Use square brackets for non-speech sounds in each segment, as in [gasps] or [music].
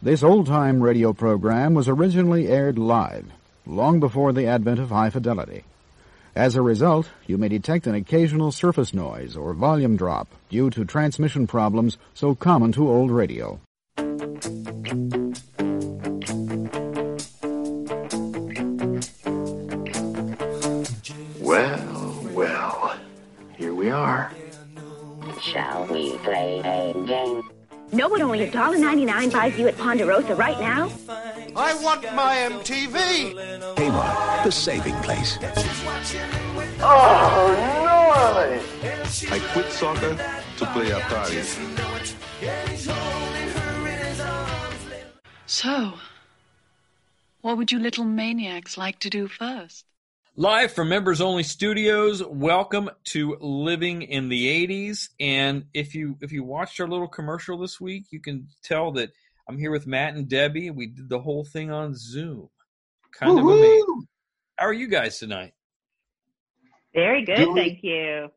This old-time radio program was originally aired live, long before the advent of high fidelity. As a result, you may detect an occasional surface noise or volume drop due to transmission problems so common to old radio. $1.99 buys you at Ponderosa right now? I want my MTV! Kmart, the saving place. Oh, noise! I quit soccer to play Atari. So, what would you little maniacs like to do first? Live from members only studios, welcome to Living in the 80s. And if you if you watched our little commercial this week, you can tell that I'm here with Matt and Debbie. We did the whole thing on Zoom. Kind Woo-hoo! of amazing. How are you guys tonight? Very good, Doing- thank you.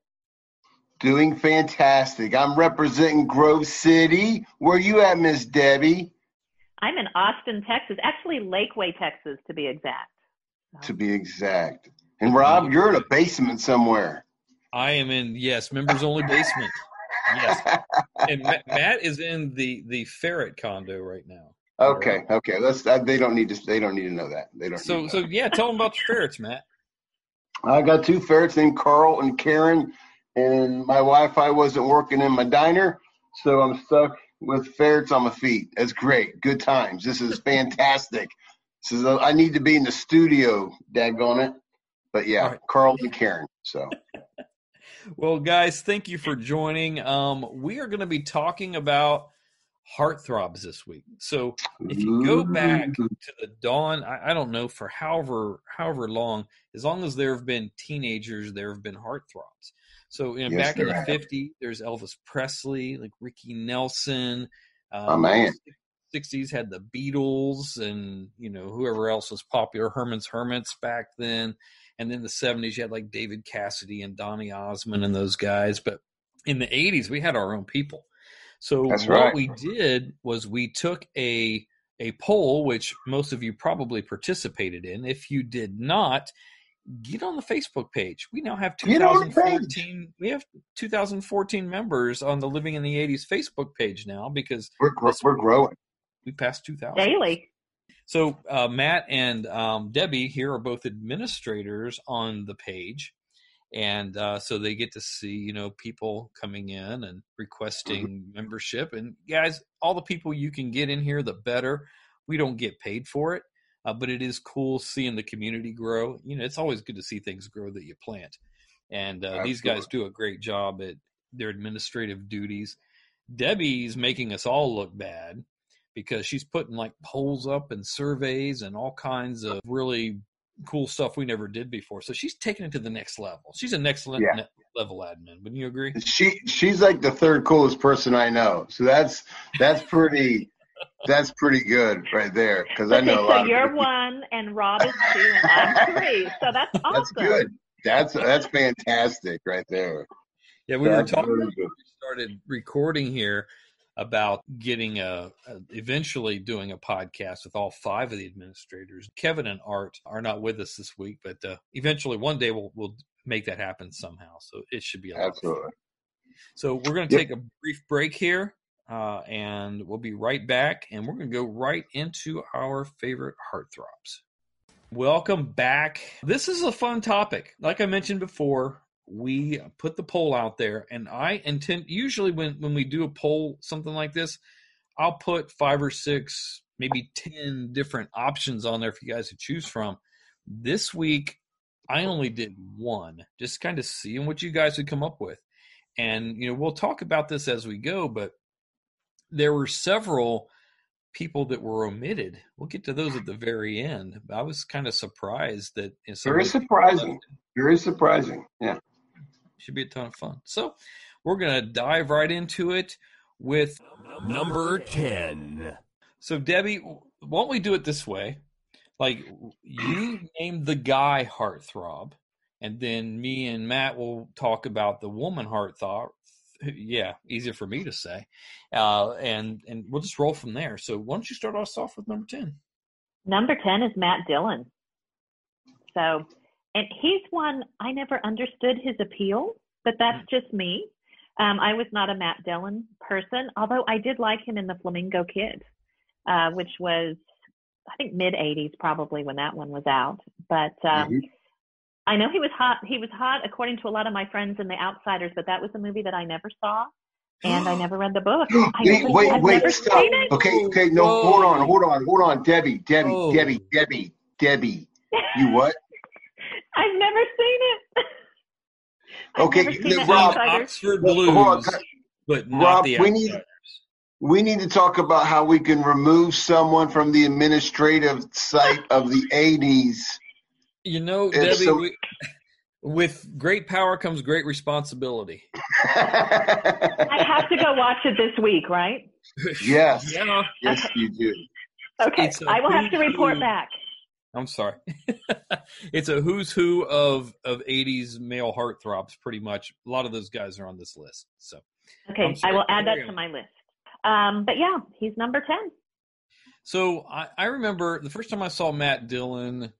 Doing fantastic. I'm representing Grove City. Where are you at, Miss Debbie? I'm in Austin, Texas. Actually, Lakeway, Texas, to be exact. To be exact. And Rob, you're in a basement somewhere. I am in yes, members only basement. [laughs] Yes. And Ma- Matt is in the the ferret condo right now. Okay, okay. Let's. Uh, they don't need to. They don't need to know that. They don't. So need to so know yeah, tell them about the ferrets, Matt. I got two ferrets named Carl and Karen, and my Wi-Fi wasn't working in my diner, so I'm stuck with ferrets on my feet. That's great. Good times. This is [laughs] fantastic. Is. I need to be in the studio. Daggone it. But yeah, right. Carl and Karen. So [laughs] Well, guys, thank you for joining. Um, we are going to be talking about heartthrobs this week. So if you go back to the dawn, I, I don't know for however however long, as long as there have been teenagers, there have been heartthrobs. So you know, Yes, back in the fifties, there's Elvis Presley, like Ricky Nelson. Um, Oh, man. 60s had the Beatles and you know whoever else was popular, Herman's Hermits back then, and then the 70s you had like David Cassidy and Donny Osmond and those guys. But in the 80s we had our own people. So That's what right. we did was we took a a poll, which most of you probably participated in. If you did not, get on the Facebook page. We now have Get on the page. 2014. We have 2014 members on the Living in the 80s Facebook page now because we're gr- we're growing. We passed 2,000. Daily. So uh, Matt and um, Debbie here are both administrators on the page, and uh, so they get to see you know people coming in and requesting membership. And guys, all the people you can get in here, the better. We don't get paid for it, uh, but it is cool seeing the community grow. You know, it's always good to see things grow that you plant. And uh, these guys do a great job at their administrative duties. Debbie's making us all look bad because she's putting like polls up and surveys and all kinds of really cool stuff we never did before. So she's taking it to the next level. She's an excellent Yeah. level admin. Wouldn't you agree? She she's like the third coolest person I know. So that's that's pretty that's pretty good right there because I Okay, know a so lot. of you're people. one, and Rob is two, and I'm three. So that's [laughs] awesome. That's good. That's that's fantastic right there. Yeah, we were talking really we started recording here about getting a, a eventually doing a podcast with all five of the administrators. Kevin and Art are not with us this week, but uh, eventually one day we'll we'll make that happen somehow. So it should be a lot of fun. Absolutely. So we're going to Yep. take a brief break here, uh, and we'll be right back. And we're going to go right into our favorite heartthrobs. Welcome back. This is a fun topic. Like I mentioned before, we put the poll out there, and I intend usually when when we do a poll something like this, I'll put five or six, maybe ten different options on there for you guys to choose from. This week, I only did one, just kind of seeing what you guys would come up with and you know we'll talk about this as we go but there were several people that were omitted we'll get to those at the very end i was kind of surprised that you know, Very of those people surprising. Very surprising. Yeah. Should be a ton of fun so we're going to dive right into it with Number 10. so debbie why don't we do it this way like you [clears throat] name the guy heartthrob and then me and matt will talk about the woman heartthrob yeah, easier for me to say. Uh, and and we'll just roll from there. So why don't you start us off with number ten? Number 10 is Matt Dillon. So, and he's one I never understood his appeal, but that's just me. Um, I was not a Matt Dillon person, although I did like him in The Flamingo Kid, uh, which was, I think, mid 80s probably when that one was out. But um, Mhm. I know he was hot. He was hot according to a lot of my friends in The Outsiders, but that was a movie that I never saw. And I [gasps] never read the book. [gasps] I Wait, never, wait, I've wait, never stop. seen it. Okay, okay, no, Whoa. hold on, hold on, hold on, Debbie, Debbie, Whoa. Debbie, Debbie, Debbie. You what? I've never seen it. [laughs] Okay, seen The Rob, Outsiders. Oxford Hold on, but not Rob, the we need- We need to talk about how we can remove someone from the administrative site of the 80s. You know, If Debbie, so- we, with great power comes great responsibility. I have to go watch it this week, right? yes, [laughs] Yeah. yes, you do. Okay, I will have to report back. I'm sorry. [laughs] it's a who's who of of 80s male heartthrobs, pretty much. A lot of those guys are on this list. So Okay, I'm I sorry. will add that to my list. Um, but yeah, he's number ten. So I, I remember the first time I saw Matt Dillon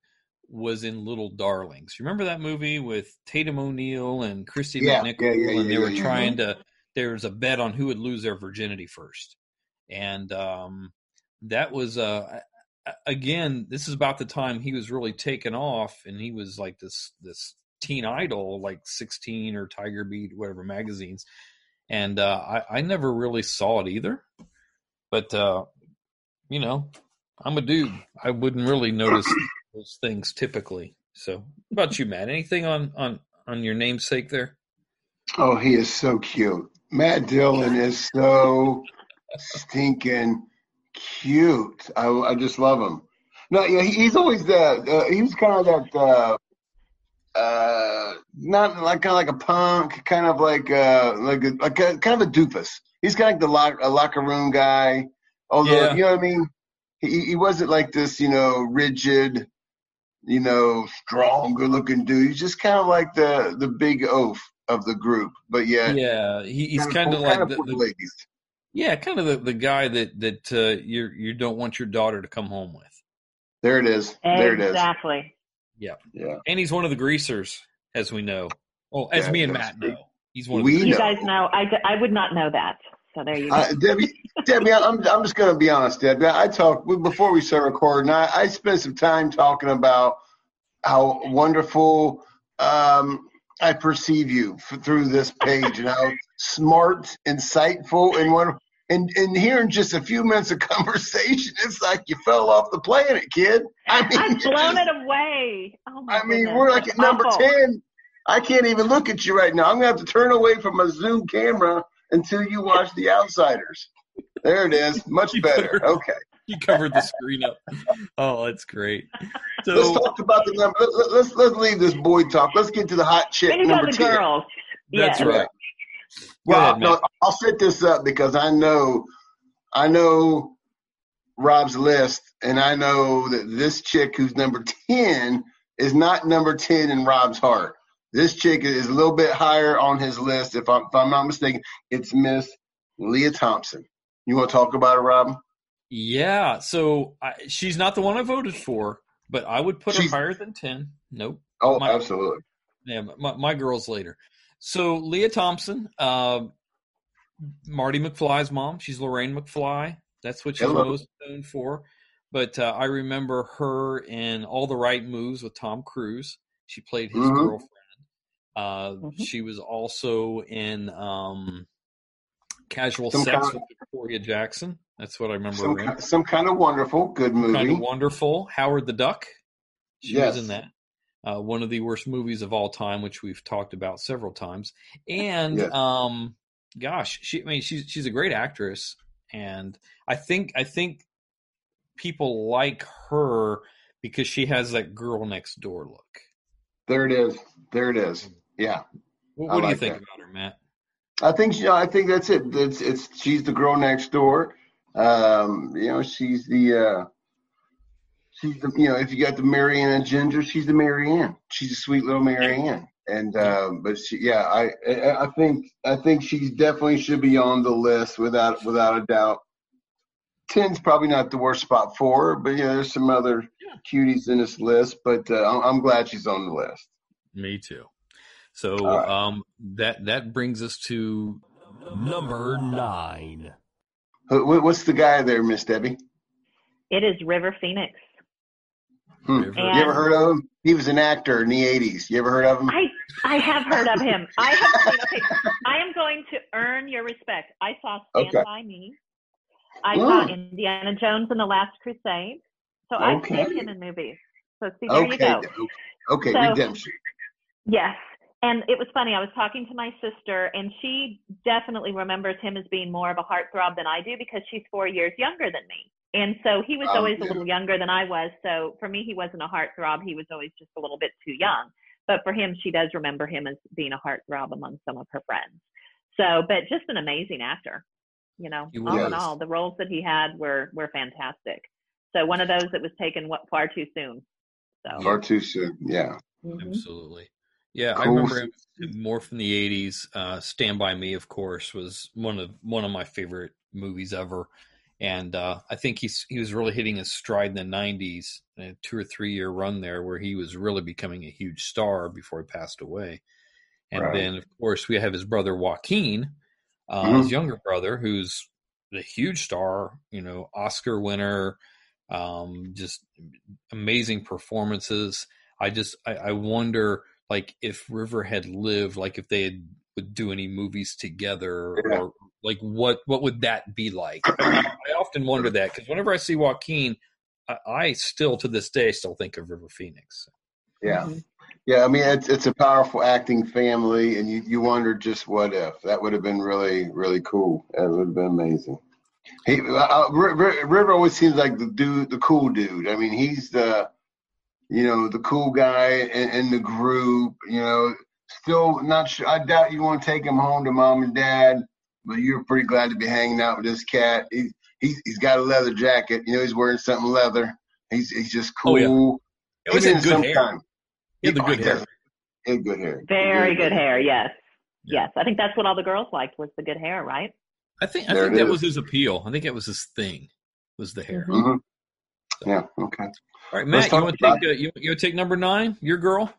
was in Little Darlings. You remember that movie with Tatum O'Neal and Kristy Yeah, McNichol, yeah, yeah, and they yeah, were yeah, trying to. There was a bet on who would lose their virginity first, and um, that was uh, a- again. This is about the time he was really taken off, and he was like this this teen idol, like sixteen or Tiger Beat, whatever magazines. And uh, I, I never really saw it either, but uh, you know, I'm a dude. I wouldn't really notice [coughs] those things typically. So, what about you, Matt? Anything on on on your namesake there? Oh, he is so cute. Matt Dillon is so stinking cute. I, I just love him. No, yeah, he, he's always that. Uh, he was kind of that. Uh, uh, not like kind of like a punk, kind of like uh, like a, like a kind of a doofus. He's kind of like the lock, a locker room guy. Although Yeah. you know what I mean, he he wasn't like this, you know, rigid, you know, strong, good-looking dude. He's just kind of like the the big oaf of the group. But yet, Yeah, he, he's kind of for- like kinda the, for the ladies. Yeah, kind of the, the guy that that uh, you you don't want your daughter to come home with. There it is. There it is. Exactly. Yeah, Yeah. and he's one of the greasers, as we know. Well, as Yeah, me and Matt know, he's one of We the You guys know I, I would not know that. So there you go. Uh, Debbie, Debbie, I'm I'm just gonna be honest, Debbie. I talked before we started recording. I, I spent some time talking about how wonderful um, I perceive you f- through this page, and how smart, insightful, and wonderful. And and hearing just a few minutes of [laughs] conversation, it's like you fell off the planet, kid. I mean, I've blown it [laughs] away. Oh my I mean, goodness, we're like at number awful. ten. I can't even look at you right now. I'm gonna have to turn away from my Zoom camera until you watch The Outsiders. There it is. Much [laughs] better. better- Okay. [laughs] he covered the screen up. Oh, that's great. Let's talk about the number. Let, let, let's let's leave this boy talk. Let's get to the hot chick Maybe number the ten. girls. that's yeah. right. Well, ahead, no, Matt. I'll set this up because I know, I know Rob's list, and I know that this chick who's number ten is not number ten in Rob's heart. This chick is a little bit higher on his list, if I'm, if I'm not mistaken. It's Miss Lea Thompson. You want to talk about it, Rob? Yeah, so I, she's not the one I voted for, but I would put She's- her higher than ten. Nope. Oh, My- absolutely. Yeah, my, my girls later. So Lea Thompson, uh, Marty McFly's mom. She's Lorraine McFly. That's what she's Hello. most known for. But uh, I remember her in All the Right Moves with Tom Cruise. She played his Mhm. girlfriend. Uh, Mhm. She was also in um, Casual Some Sex kind- with Victoria Jackson. That's what I remember Some, in. some kind of wonderful, good movie. Kind of wonderful. Howard the Duck. She Yes. was in that. Uh, one of the worst movies of all time, which we've talked about several times. And Yes. um, gosh, she I mean she's she's a great actress, and I think I think people like her because she has that girl next door look. There it is. There it is. Yeah. What, what do you think that. about her, Matt? I think she, I think that's it. It's it's she's the girl next door. Um, you know, she's the uh, she's the you know if you got the Mary Ann and Ginger, she's the Mary Ann. She's a sweet little Mary Ann. And um, but she, yeah, I I think I think she definitely should be on the list without without a doubt. Ten's probably not the worst spot for her, but yeah, there's some other cuties in this list. But uh, I'm, glad she's on the list. Me too. So right. um, that that brings us to Number nine. Who- wh- What's the guy there, Miss Debbie? It is River Phoenix. Hmm. River. You ever heard of him? He was an actor in the '80s. You ever heard of him? I I have heard of him. I have seen. Okay, I am going to earn your respect. I saw Stand Okay. by Me. I saw Mm. Indiana Jones and the Last Crusade. So I've seen him in movies. So see, there okay. you go. Okay. So- Redemption. Yes. And it was funny. I was talking to my sister, and she definitely remembers him as being more of a heartthrob than I do because she's four years younger than me. And so he was Oh, always yeah. a little younger than I was. So for me, he wasn't a heartthrob. He was always just a little bit too young. But for him, she does remember him as being a heartthrob among some of her friends. So, but just an amazing actor. You know, He all in all, the roles that he had were were fantastic. So one of those that was taken what far too soon. So Far too soon. Yeah. mhm. Absolutely. Yeah, I remember him more from the '80s. Uh, Stand by Me, of course, was one of one of my favorite movies ever, and uh, I think he's he was really hitting his stride in the '90s, a two or three year run there where he was really becoming a huge star before he passed away. And Right. then, of course, we have his brother Joaquin, uh, Mhm. his younger brother, who's a huge star, you know, Oscar winner, um, just amazing performances. I just I, I wonder like if River had lived, like if they had would do any movies together, Yeah. or like what what would that be like? I, I often wonder that because whenever I see Joaquin, I, I still to this day still think of River Phoenix. Yeah. Mhm. Yeah, I mean it's it's a powerful acting family, and you you wonder just what if that would have been really really cool. That would have been amazing. He uh, uh, Ri- Ri- River always seems like the dude, the cool dude. I mean, he's the you know the cool guy in, in the group. You know, still not sure. I doubt you want to take him home to mom and dad, but you're pretty glad to be hanging out with this cat. He, he's he's got a leather jacket. You know, he's wearing something leather. He's he's just cool. Oh, cool. yeah. He always Even had good hair. sometime- He had the Oh, good he hair. does. He had good hair. Very good hair. Yes. Yeah. Yes. I think that's what all the girls liked was the good hair, right? I think I There think it that is. was his appeal. I think that was his thing, was the hair. Mhm. hmm Yeah. Okay. All right, Matt, you talk want to take uh, you, you take number nine? Your girl.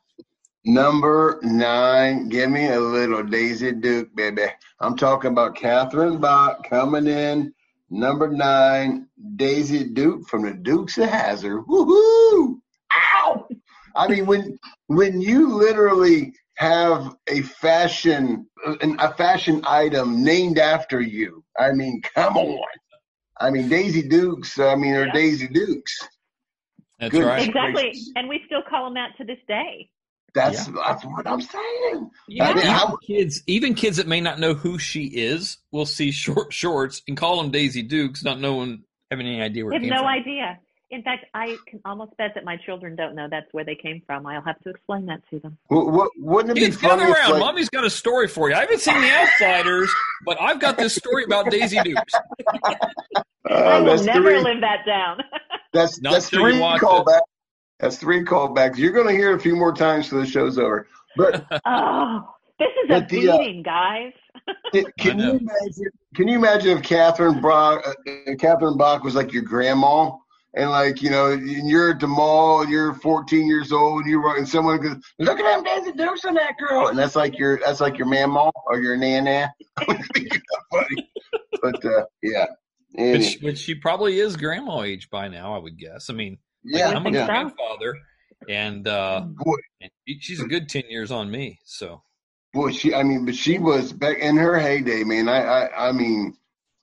Number nine, give me a little Daisy Duke, baby. I'm talking about Catherine Bach coming in. Number nine, Daisy Duke from the Dukes of Hazzard. Woohoo! Ow! I mean, when when you literally have a fashion an, a fashion item named after you, I mean, come on. I mean, Daisy Dukes. I mean, are Yeah. Daisy Dukes. That's Good. right. Exactly. And we still call them that to this day. That's that's what I'm saying. Yeah, I mean, even how- kids, even kids that may not know who she is, will see short shorts and call them Daisy Dukes, not knowing having any idea where They it have came no from. idea. In fact, I can almost bet that my children don't know that's where they came from. I'll have to explain that to them. What, what, wouldn't it be Kids, funny around. like, Mommy's got a story for you. I haven't seen The Outsiders, but I've got this story about Daisy Dukes. I uh, will never three, live that down. [laughs] that's, Not that's three watch it. callbacks. That's three callbacks. You're going to hear it a few more times till the show's over. But [laughs] oh, this is a But the, uh, beating, guys. can, [laughs] can you imagine? Can you imagine if Catherine Brock, uh, Catherine Bach was like your grandma, and like you know, and you're at the mall, and you're 14 years old, and you and someone goes, "Look at them dancing Dukes on that girl," and that's like your that's like your mama or your nana. funny, [laughs] but uh, yeah. But she, but she probably is grandma age by now, I would guess. I mean, yeah, I'm a yeah. grandfather, and uh, Boy, and she's a good 10 years on me. So, Boy, she, I mean, but she was back in her heyday, man. I, I, I mean,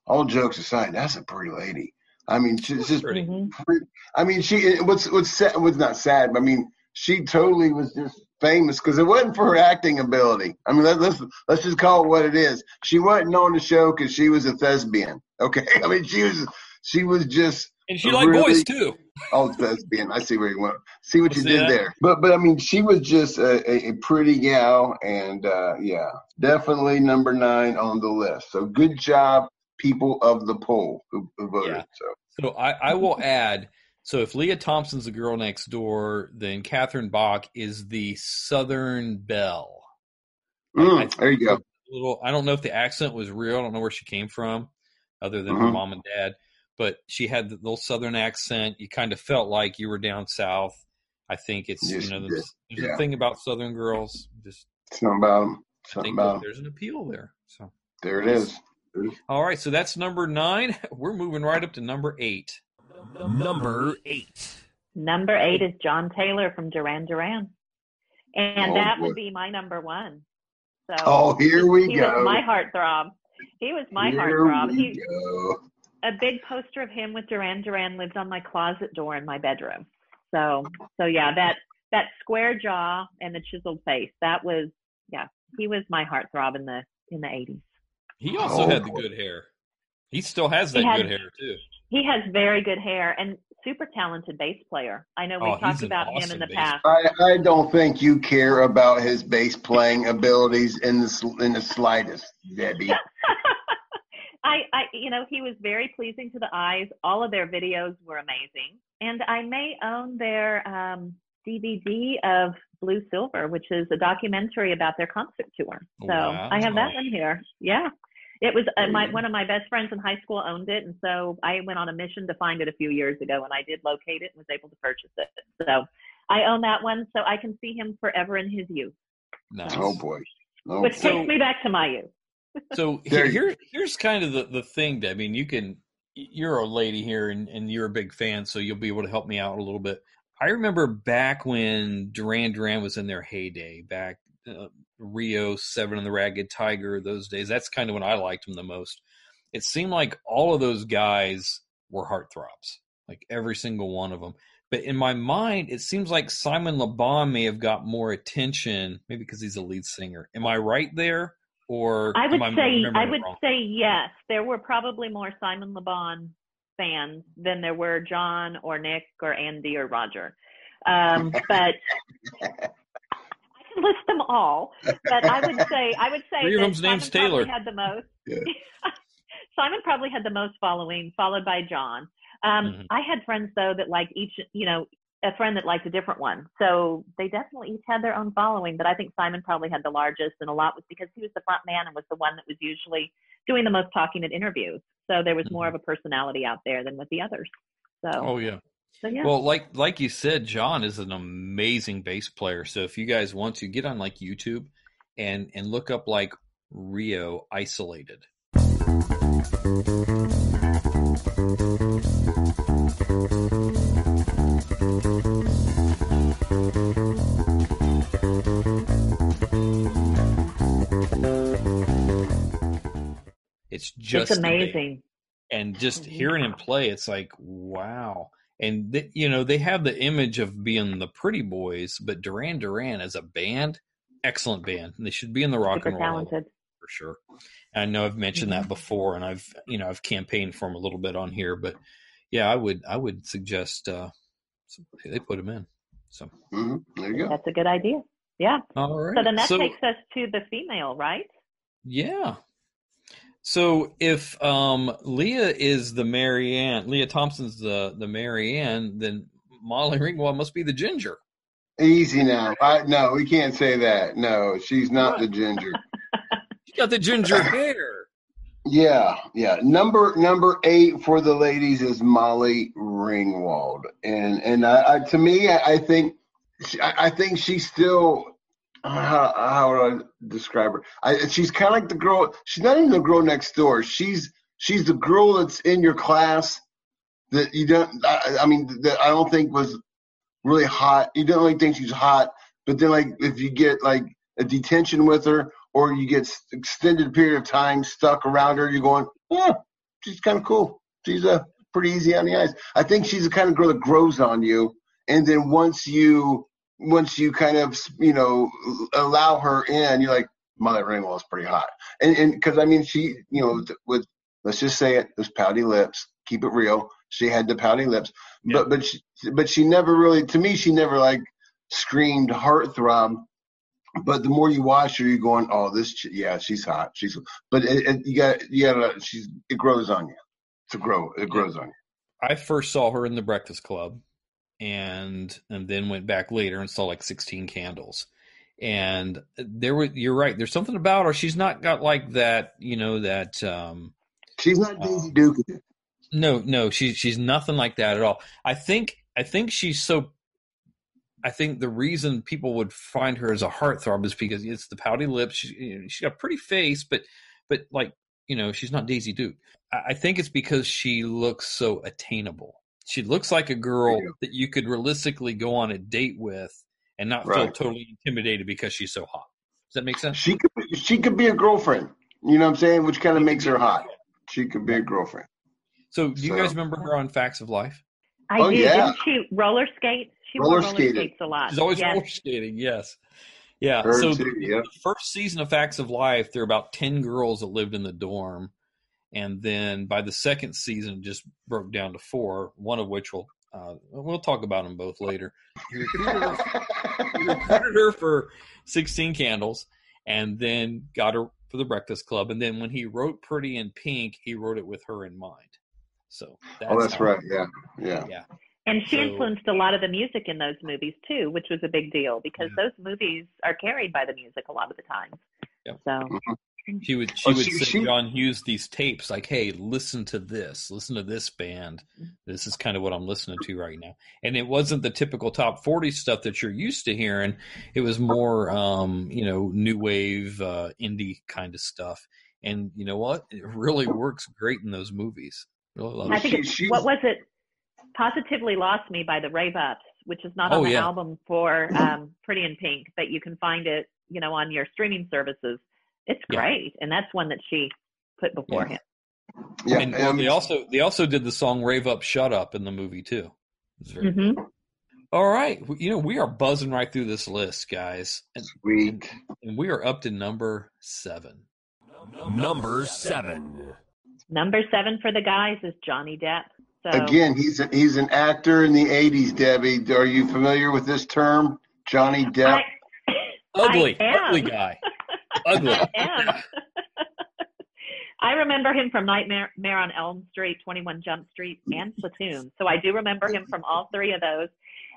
all jokes aside, that's a pretty lady. I mean, she's just pretty. Pretty. I mean, she, what's, what's sad, what's not sad, but I mean, she totally was just famous because it wasn't for her acting ability. I mean, let, let's, let's just call it what it is. She wasn't on the show because she was a thespian. [laughs] Okay. I mean, she was, she was just, And she liked Really? boys too. Oh, thespian. I see where you went. See what you See did that? there. But but I mean, she was just a, a, a pretty gal, and uh, yeah, definitely number nine on the list. So good job, people of the poll who, who voted. Yeah. So So I, I will add. So if Lea Thompson's the girl next door, then Catherine Bach is the Southern Belle. Mm, I- there you go. little I don't know if the accent was real. I don't know where she came from, other than her Mhm. mom and dad. But she had the little southern accent. You kind of felt like you were down south. I think it's Yes, you know there's, there's Yeah. a thing about southern girls. Just Something about them. I Something about that 'em. there's an appeal there. So There it is. All right, so that's number nine. [laughs] We're moving right up to number eight. Number eight. Number eight is John Taylor from Duran Duran. And Oh, that boy. would be my number one. So Oh, here we he go. was my heartthrob. He was my Here heartthrob. we He, go. a big poster of him with Duran Duran lived on my closet door in my bedroom. So so yeah, that that square jaw and the chiseled face, that was yeah, he was my heartthrob in the in the eighties. He also Oh, had the good hair. He still has that He had- good hair too. He has very good hair and super talented bass player. I know we Oh, talked an about him in the past. I, I don't think you care about his bass playing abilities in the in the slightest, Debbie. [laughs] I, I, you know, he was very pleasing to the eyes. All of their videos were amazing, and I may own their um, DVD of Blue Silver, which is a documentary about their concert tour. So I have that one here. Yeah, it was uh, my one of my best friends in high school owned it, and so I went on a mission to find it a few years ago, and I did locate it and was able to purchase it. So I own that one, so I can see him forever in his youth, Nice. Oh boy. Oh, which So- takes me back to my youth. [laughs] So There here, here, here's kind of the, the thing, I mean, you can, you're a lady here and, and you're a big fan, so you'll be able to help me out a little bit. I remember back when Duran Duran was in their heyday, back uh, Rio, Seven and the Ragged Tiger, those days. That's kind of when I liked him the most. It seemed like all of those guys were heartthrobs, like every single one of them. But in my mind, it seems like Simon Le Bon may have got more attention, maybe because he's a lead singer. Am I right there? Or I would am say I would say yes. There were probably more Simon Le Bon fans than there were John or Nick or Andy or Roger. Um, but I [laughs] can [laughs] list them all. But I would say I would say Three of that Simon name's Taylor. probably had the most. Yeah. [laughs] Simon probably had the most following, followed by John. Um, Mhm. I had friends though that liked each, you know, a friend that liked a different one. So they definitely each had their own following, but I think Simon probably had the largest, and a lot was because he was the front man and was the one that was usually doing the most talking at interviews. So there was more of a personality out there than with the others. So, Mm-hmm. Oh yeah. So yeah. Well, like like you said, John is an amazing bass player. So if you guys want to get on like YouTube and and look up like Rio isolated. It's just it's bass. amazing. and just Mhm. hearing him play it's like wow and th- you know they have the image of being the pretty boys but duran duran as a band excellent band they should be in the rock Super and roll Hall talented. for sure i know i've mentioned that before and i've you know i've campaigned for them a little bit on here but yeah i would i would suggest uh they put them in so hmm There you go. That's a good idea. Yeah. all right So then that takes us to the female, right? Yeah. So if um, Lea is the Marianne, Lea Thompson's the the Mary Ann, then Molly Ringwald must be the Ginger. Easy now. I, no, we can't say that. No, she's not the ginger. [laughs] She got the ginger [laughs] hair. Yeah, yeah. Number number eight for the ladies is Molly Ringwald, and and I, I, to me, I, I think I, I think she's still how how would I describe her? I, she's kind of like the girl. She's not even the girl next door. She's she's the girl that's in your class that you don't. I, I mean, that I don't think was really hot. You don't really think she's hot, but then like if you get like a detention with her or you get extended period of time stuck around her, you're going, yeah, she's kind of cool. She's uh, pretty easy on the eyes. I think she's the kind of girl that grows on you, and then once you once you kind of you know allow her in, you're like, Molly Ringwald is pretty hot, and and because I mean she you know with let's just say it, those pouty lips, keep it real. She had the pouty lips, but but she, but she never really to me she never like screamed heartthrob. But the more you watch her, you're going, oh, this, ch- yeah, she's hot. She's, but it, it, you got, you got she's, it grows on you. To grow, it grows on you. I first saw her in the Breakfast Club, and and then went back later and saw like Sixteen Candles, and there were you're right. There's something about her. She's not got like that. You know that. um She's not Daisy Duke. No, no, she's she's nothing like that at all. I think I think she's so. I think the reason people would find her as a heartthrob is because it's the pouty lips. She, you know, she's got a pretty face, but but like you know, she's not Daisy Duke. I, I think it's because she looks so attainable. She looks like a girl that you could realistically go on a date with and not feel totally intimidated because she's so hot. Does that make sense? She could be, she could be a girlfriend. You know what I'm saying? Which kind of makes her hot. She could be a girlfriend. So, do you So- guys remember her on Facts of Life? I Oh, do. yeah. Didn't she roller skate? She Roller roller skates a lot. She's always yes. roller skating. Yes. Yeah. Her so too, yeah. the first season of Facts of Life, there were about ten girls that lived in the dorm, and then by the second season, just broke down to four. One of which will uh, we'll talk about them both later. He recruited her, he recruited her for Sixteen Candles, and then got her for the Breakfast Club. And then when he wrote Pretty in Pink, he wrote it with her in mind. So that's oh, that's right. Yeah, yeah. Yeah. And she So- influenced a lot of the music in those movies too, which was a big deal because those movies are carried by the music a lot of the times. Yep. So She would she Oh, would she- send she- John Hughes these tapes like, "Hey, listen to this. Listen to this band. This is kind of what I'm listening to right now." And it wasn't the typical top 40 stuff that you're used to hearing. It was more um, you know, new wave uh indie kind of stuff. And you know what? It really works great in those movies. Really love I it. think She- it's, she's- what was it? Positively Lost Me by the Rave Ups, which is not Oh, on the yeah. album for um, Pretty in Pink, but you can find it, you know, on your streaming services. It's Yeah. great, and that's one that she put before Yeah. him. Yeah, and they also they also did the song "Rave Up, Shut Up" in the movie too. It's very hmm All right, you know we are buzzing right through this list, guys, and, sweet. and we are up to number seven. Number seven. Number seven for the guys is Johnny Depp. So Again, he's a, he's an actor in the '80s. Debbie, are you familiar with this term, Johnny Depp? [laughs] I, Ugly, I ugly guy, [laughs] ugly. [laughs] I am. [laughs] I remember him from Nightmare on Elm Street, 21 Jump Street, and Platoon. So I do remember him from all three of those.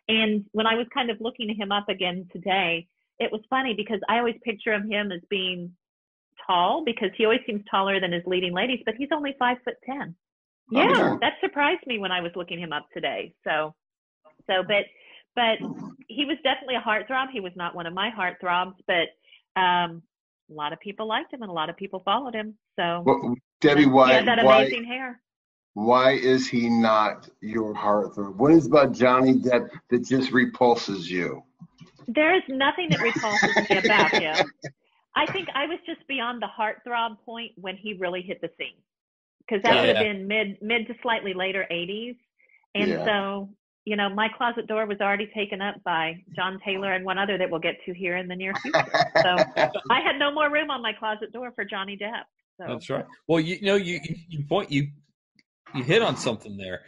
And when I was kind of looking him up again today, it was funny because I always picture of him as being tall because he always seems taller than his leading ladies, but he's only five foot ten. Yeah, Okay. that surprised me when I was looking him up today. So, so, but, but he was definitely a heartthrob. He was not one of my heartthrobs, but um, a lot of people liked him and a lot of people followed him. So, Well, Debbie, he why had that why amazing hair. why is he not your heartthrob? What is about Johnny Depp that just repulses you? There is nothing that repulses me about him. [laughs] I think I was just beyond the heartthrob point when he really hit the scene, because that would have Yeah. been mid mid to slightly later '80s, and Yeah. so you know my closet door was already taken up by John Taylor and one other that we'll get to here in the near future. So I had no more room on my closet door for Johnny Depp. So That's right. Well, you, know, you you point you you hit on something there.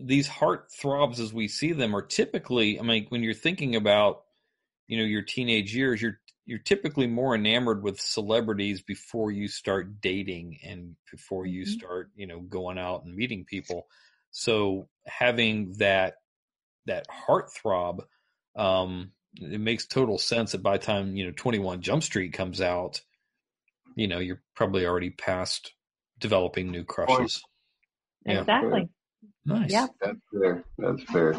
These heart throbs, as we see them, are typically. I mean, when you're thinking about, you know, your teenage years, you're you're typically more enamored with celebrities before you start dating and before you Mhm. start, you know, going out and meeting people. So having that that heartthrob, um, it makes total sense that by the time you know Twenty One Jump Street comes out, you know you're probably already past developing new crushes. Yeah. exactly. Nice. Yeah. That's fair. That's fair.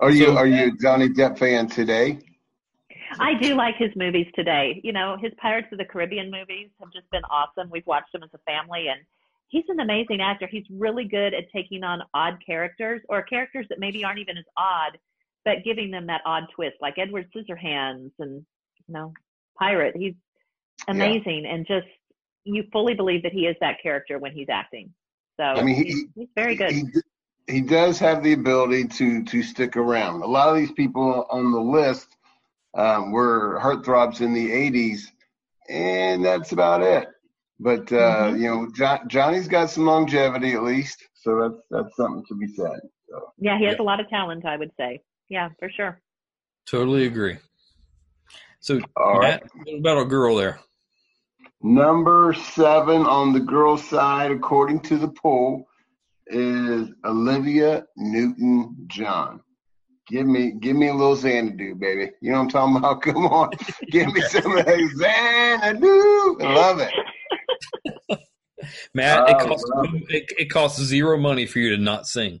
Are you are you a Johnny Depp fan today? I do like his movies today. You know, his Pirates of the Caribbean movies have just been awesome. We've watched them as a family, and he's an amazing actor. He's really good at taking on odd characters or characters that maybe aren't even as odd, but giving them that odd twist, like Edward Scissorhands and you know, Pirate. He's amazing, and just you fully believe that he is that character when he's acting. So I mean, he- he's, he's very good. He, he does have the ability to to stick around. A lot of these people on the list um, were heartthrobs in the '80s, and that's about it. But uh, Mhm. you know, jo- Johnny's got some longevity at least, so that's that's something to be said. So. yeah, he has Yeah. a lot of talent, I would say. Yeah, for sure. Totally agree. So All right. Matt, what about a girl there? Number seven on the girl side, according to the poll, is Olivia Newton John. Give me, give me a little Xanadu, baby. You know what I'm talking about? [laughs] Come on, give me some of that Xanadu. I love it. Matt, it Oh, costs love it, it costs zero money for you to not sing.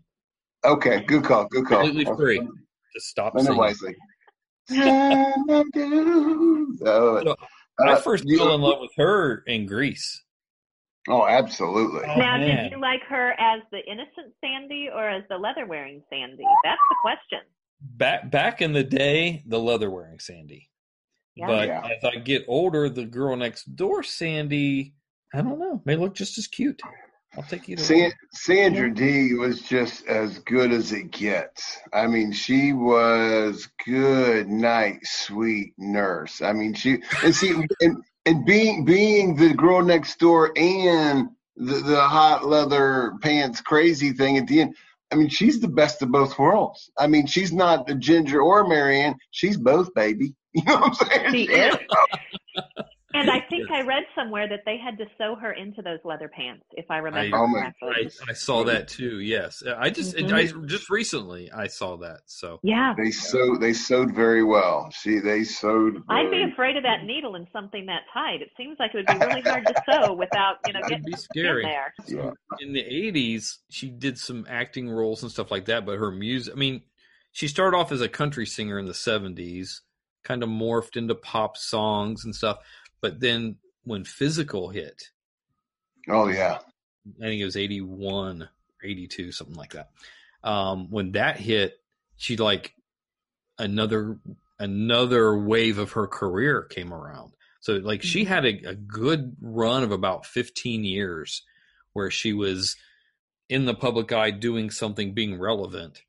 Okay, good call, good call. Completely free. Just stop Spend it singing. wisely. Xanadu. So, I uh, first you- fell in love with her in Grease. Oh, absolutely. Oh, now, man. did you like her as the innocent Sandy or as the leather wearing Sandy? That's the question. Back back in the day, the leather wearing Sandy. Yeah. But Yeah. as I get older, the girl next door, Sandy, I don't know, may look just as cute. I'll take either San- Sandra Dee was just as good as it gets. I mean, she was good night, sweet nurse. I mean, she and see and, and being being the girl next door and the, the hot leather pants crazy thing at the end. I mean, she's the best of both worlds. I mean, she's not the Ginger or Mary Ann. She's both, baby. [laughs] You know what I'm saying? She is. [laughs] And I think I read somewhere that they had to sew her into those leather pants, if I remember Oh my- correctly. I, I saw that too. Yes, I just Mhm. I just recently I saw that. So yeah. They sewed. They sewed very well. See, They sewed. I'd be afraid of that needle in something that tight. It seems like it would be really hard to [laughs] sew without, you know, It'd getting be some skin scary. there. Yeah. in the '80s, she did some acting roles and stuff like that. But her music, I mean, she started off as a country singer in the '70s, kind of morphed into pop songs and stuff. But then when Physical hit, Oh yeah. I think it was 81 82, something like that. Um, when that hit, she like another another wave of her career came around. So like she had a, a good run of about 15 years where she was in the public eye doing something being relevant.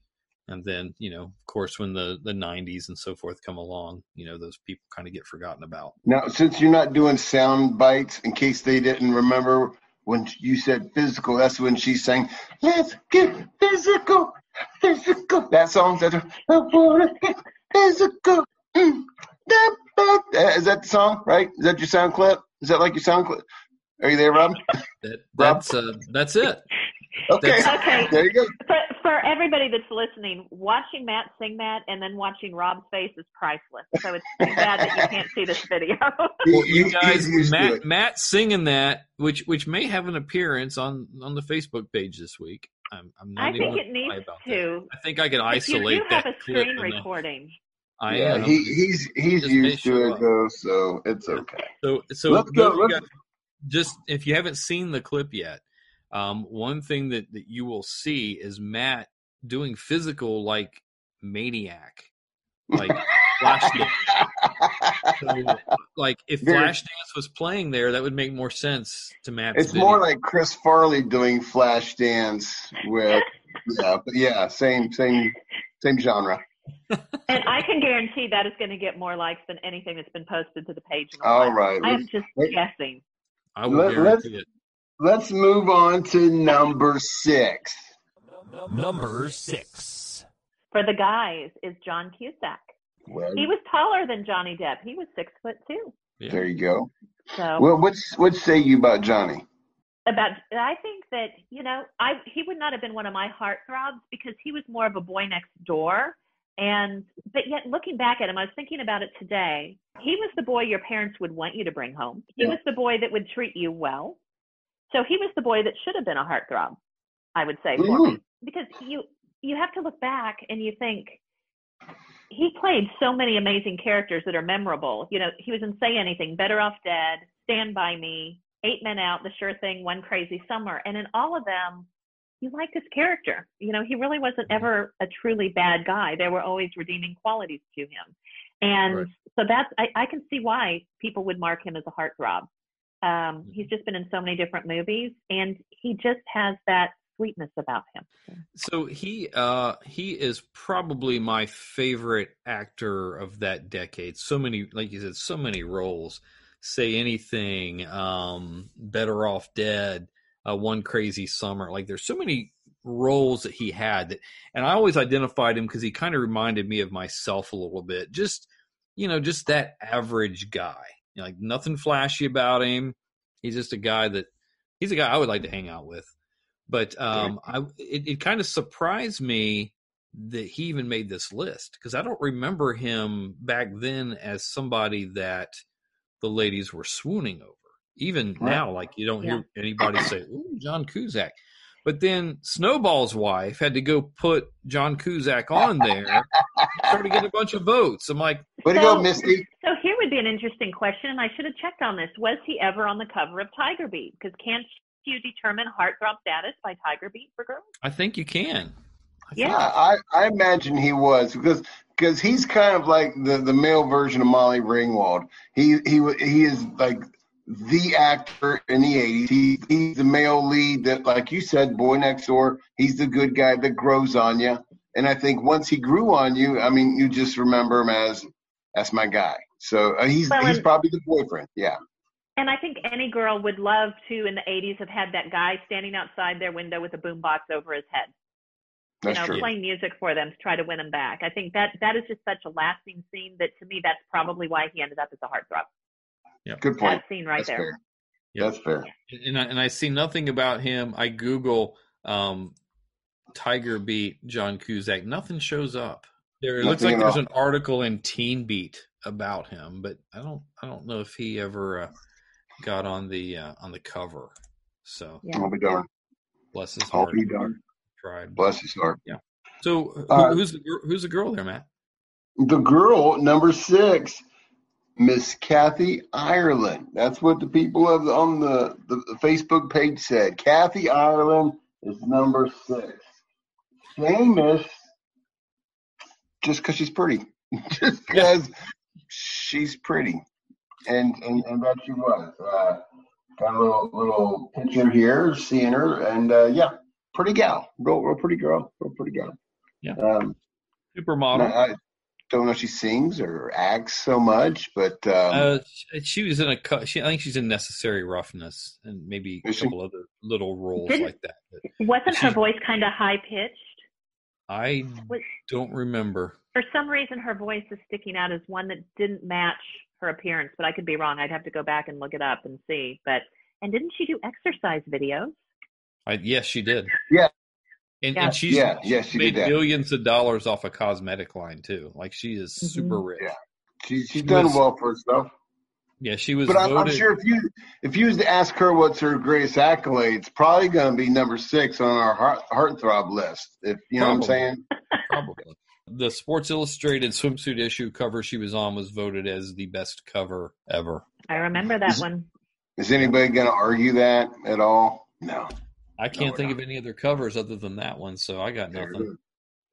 And then, you know, of course, when the, the 90s and so forth come along, you know, those people kind of get forgotten about. Now, since you're not doing sound bites, in case they didn't remember when you said physical, that's when she sang, "Let's get physical, physical." That song. That's I wanna get physical. Mm, da. Uh, Is that the song? Right? Is that your sound clip? Is that like your sound clip? Are you there, Rob? That, that's, uh, that's it. Okay. Okay. There you go. For, for everybody that's listening, watching Matt sing that and then watching Rob's face is priceless. So it's too [laughs] bad that you can't see this video. [laughs] Well, you guys, he's used to Matt. Matt singing that, which which may have an appearance on on the Facebook page this week. I'm, I'm not I even think gonna it needs lie about that. to. I think I can But you isolate do have that a clip screen enough. recording. I yeah, am. he, he's he's Just used to it up. though, so it's okay. So so Let's go, let's- guys- just if you haven't seen the clip yet, um, one thing that that you will see is Matt doing physical like maniac, like Flashdance. [laughs] So, like if Very- Flashdance was playing there, that would make more sense to Matt. It's video. more like Chris Farley doing flash dance with yeah, but yeah, same same same genre. And I can guarantee that is going to get more likes than anything that's been posted to the page. in a All while. right, I am let's- just guessing. I will Let- let's- guarantee it. Let's move on to number six. Number six. For the guys is John Cusack. Well, He was taller than Johnny Depp. He was six foot two. Yeah. there you go. So Well, what's what say you about Johnny? about I think that you know I he would not have been one of my heartthrobs because he was more of a boy next door. And but yet looking back at him, I was thinking about it today. He was the boy your parents would want you to bring home. He Yeah. was the boy that would treat you well. So he was the boy that should have been a heartthrob, I would say for me. Because you you have to look back and you think he played so many amazing characters that are memorable. You know, he was in Say Anything, Better Off Dead, Stand By Me, Eight Men Out, The Sure Thing, One Crazy Summer. And in all of them, you liked his character. You know, he really wasn't mm-hmm. ever a truly bad guy. There were always redeeming qualities to him. And Right. so that's, I, I can see why people would mark him as a heartthrob. Um, he's just been in so many different movies and he just has that sweetness about him. So he uh he is probably my favorite actor of that decade. So many like you said, so many roles. Say anything, um, better off dead, uh, one crazy summer. Like there's so many roles that he had that and I always identified him because he kind of reminded me of myself a little bit. Just you know, just that average guy. You know, like nothing flashy about him. He's just a guy that he's a guy I would like to hang out with. But um, I it, it kind of surprised me that he even made this list because I don't remember him back then as somebody that the ladies were swooning over. Even Right. now, like you don't hear anybody say, "Ooh, John Cusack." But then Snowball's wife had to go put John Cusack on there, started getting a bunch of votes. I'm like, Way to So- go, Misty. So here would be an interesting question, and I should have checked on this. Was he ever on the cover of Tiger Beat? Because can't you determine heartthrob status by Tiger Beat for girls? I think you can. I Yeah. I, I imagine he was because because he's kind of like the, the male version of Molly Ringwald. He he wa- he is like the actor in the '80s. He he's the male lead that, like you said, boy next door. He's the good guy that grows on you. And I think once he grew on you, I mean, you just remember him as that's my guy. So uh, he's Well, he's probably the boyfriend. Yeah, And I think any girl would love to, in the 80s, have had that guy standing outside their window with a boombox over his head. that's you know, true. playing music for them to try to win them back. I think that that is just such a lasting scene that to me, that's probably why he ended up as a heartthrob. Good point. That scene right That's there. fair. Yeah. That's fair. and I, and I see nothing about him. I Google um, Tiger Beat John Cusack. Nothing shows up. There it looks like there's all. an article in Teen Beat about him, but I don't I don't know if he ever uh, got on the uh, on the cover. So Yeah. I'll be darned. bless his heart. I'll be darned. Tried. Bless his heart. Yeah. So who, Uh, who's the who's the girl there, Matt? The girl, number six, Miss Kathy Ireland. That's what the people of the, on the, the, the Facebook page said. Kathy Ireland is number six. Famous just because she's pretty. [laughs] just because she's pretty. And, and, and that she was. Uh, got a little, little picture here, seeing her. And uh, yeah, pretty gal. Real, real pretty girl. Real pretty gal. Yeah. Um, Supermodel. I don't know if she sings or acts so much, but um, Uh, she, she was in a. cou- She, I think she's in Necessary Roughness and maybe a Is she? couple other little roles like that. But Wasn't her voice kind of high pitched? I Was- don't remember. For some reason, her voice is sticking out as one that didn't match her appearance, but I could be wrong. I'd have to go back and look it up and see. But and didn't she do exercise videos? I yes, she did. Yeah. And, Yeah. and she's Yeah, yeah, she made billions of dollars off a cosmetic line too. Like she is Mhm. super rich. Yeah. she, she's She done was- well for herself. Yeah, she was But I'm, I'm sure if you if you was to ask her what's her greatest accolade, it's probably going to be number six on our heart heartthrob list. If you know what I'm saying. probably the Sports Illustrated swimsuit issue cover she was on was voted as the best cover ever. I remember that Is- one. Is anybody going to argue that at all? No. I can't we're think not. of any other covers other than that one, so I got There, nothing.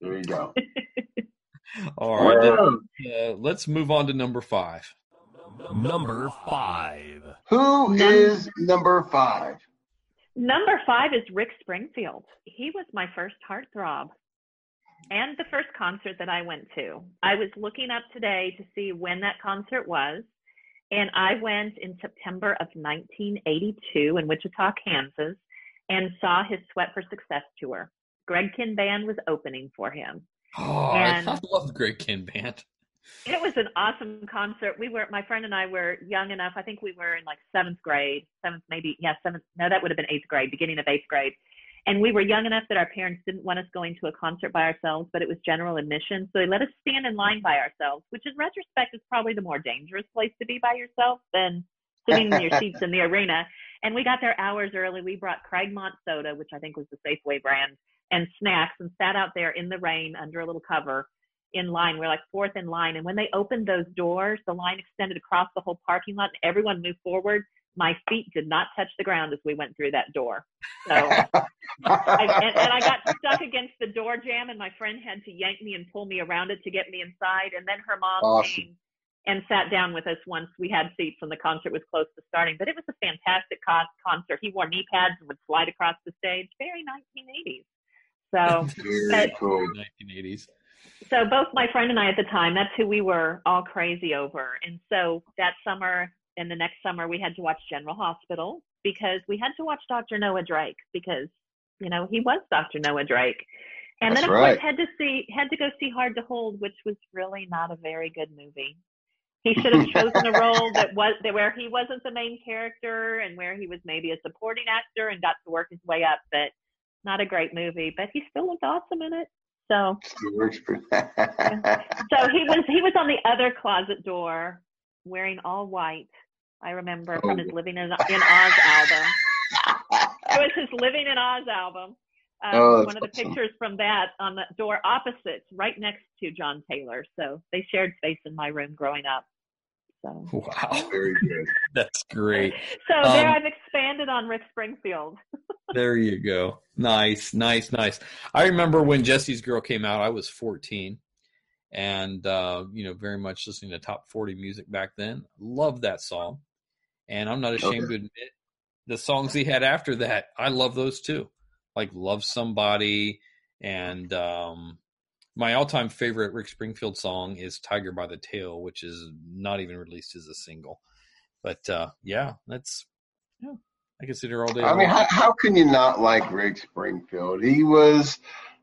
there you go. [laughs] All right, then, uh, let's move on to number five. Number five. Who is number five? Number five is Rick Springfield. He was my first heartthrob and the first concert that I went to. I was looking up today to see when that concert was, and I went in September of 1982 in Wichita, Kansas, and saw his Sweat for Success tour. Greg Kihn Band was opening for him. Oh, And- I [laughs] love Greg Great Kihn Band. It was an awesome concert. We were, my friend and I were young enough. I think we were in like seventh grade, seventh, maybe, yeah, seventh. No, that would have been eighth grade, beginning of eighth grade. And we were young enough that our parents didn't want us going to a concert by ourselves, but it was general admission. So they let us stand in line by ourselves, which in retrospect is probably the more dangerous place to be by yourself than sitting in your [laughs] seats in the arena. And we got there hours early. We brought Cragmont soda, which I think was the Safeway brand, and snacks and sat out there in the rain under a little cover in line. We're like fourth in line. And when they opened those doors, the line extended across the whole parking lot and everyone moved forward. My feet did not touch the ground as we went through that door. So, I, and, and I got stuck against the door jamb, and my friend had to yank me and pull me around it to get me inside. And then her mom Awesome. came and sat down with us once we had seats and the concert was close to starting. But it was a fantastic co- concert. He wore knee pads and would slide across the stage. Very 1980s. So Very cool. 1980s. so both my friend and I at the time, that's who we were all crazy over. And so that summer and the next summer we had to watch General Hospital because we had to watch Dr. Noah Drake because, you know, he was Dr. Noah Drake. And That's then of right. course had to see had to go see Hard to Hold, which was really not a very good movie. He should have [laughs] chosen a role that was that where he wasn't the main character and where he was maybe a supporting actor and got to work his way up. But not a great movie, but he still looked awesome in it. So Still works for [laughs] so he was he was on the other closet door wearing all white. I remember from oh, his Living in, in Oz album. It was his Living in Oz album. Um, Oh, that's one of the awesome. pictures from that on the door opposite, right next to John Taylor. So they shared space in my room growing up. So, [laughs] Wow, Very good. [laughs] that's great. so there Um, I've expanded on Rick Springfield. [laughs] There you go. Nice, nice, nice. I remember when Jesse's Girl came out, I was 14 and, uh, you know, very much listening to top 40 music back then. Loved that song. And I'm not ashamed Okay. to admit the songs he had after that, I love those too. Like Love Somebody and, um, my all-time favorite Rick Springfield song is "Tiger by the Tail," which is not even released as a single. But uh, yeah, that's yeah, I consider all day. I mean, how, how can you not like Rick Springfield? He was,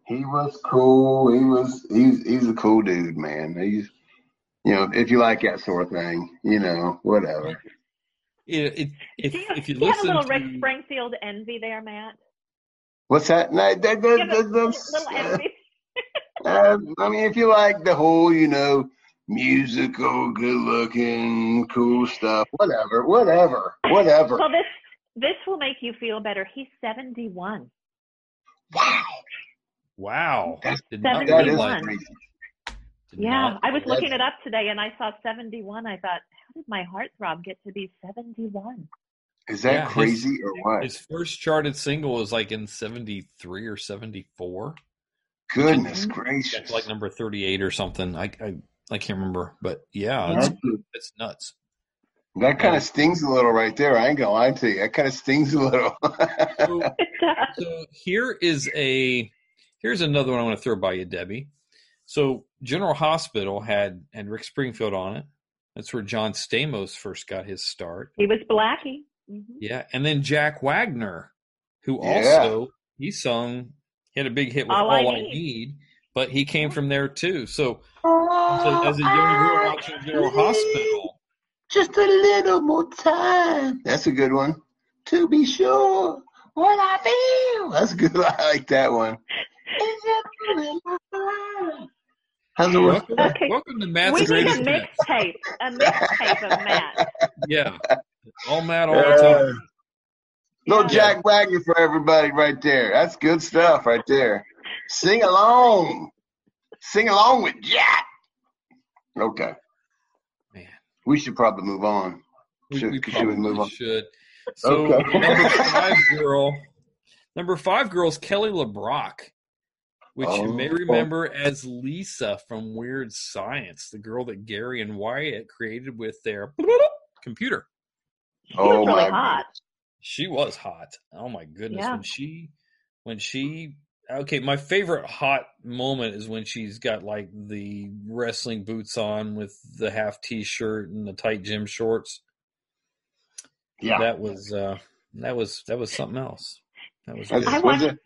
he was cool. He was, he's, he's a cool dude, man. He's, you know, if you like that sort of thing, you know, whatever. it, it, if, do you, if you do you have a little to, Rick Springfield envy there, Matt? What's that? No, that, that, Do you have a that, little, that's, little envy? uh, [laughs] I mean, if you like the whole, you know, musical, good-looking, cool stuff, whatever, whatever, whatever. Well, this this will make you feel better. He's 71. Wow, wow, That's- did not that is crazy. Yeah, I was looking it up today and I saw 71. I thought, how did my heartthrob get to be 71? Is that Yeah, his- crazy or what? His first charted single was like in '73 or '74. Goodness gracious! That's like number 38 or something. I I, I can't remember, but yeah, it's, it's nuts. that kind of stings a little right there. I ain't gonna lie to you. That kind of stings a little. So, [laughs] It does. so here is a here's another one I want to throw by you, Debbie. So General Hospital had had Rick Springfield on it. That's where John Stamos first got his start. He was Blackie. Hmm Yeah, and then Jack Wagner, who Yeah. also he sung, he had a big hit with All All, I I, Need. Need. but he came from there too. So, so as a young girl watching General Hospital, Just a little more time. That's a good one. To be sure what I feel. That's good. [laughs] I like that one. How's it work? welcome, Okay. welcome to Matt's We need a mixtape, a mixtape of Matt. Yeah, all Matt all the time. Little Yeah. Jack Wagner for everybody right there. That's good stuff right there. Sing along. Sing along with Jack. Okay. Man. We should probably move on. We, Should- we should we move on? should. So Okay. number [laughs] five girl, number five girl's Kelly LeBrock, which you may Oh. remember as Lisa from Weird Science, the girl that Gary and Wyatt created with their [laughs] computer. She Oh, was really my hot. She was hot. Oh my goodness, Yeah. when she, when she. Okay, my favorite hot moment is when she's got like the wrestling boots on with the half t-shirt and the tight gym shorts. Yeah. that was uh that was that was something else that was I good. was watched-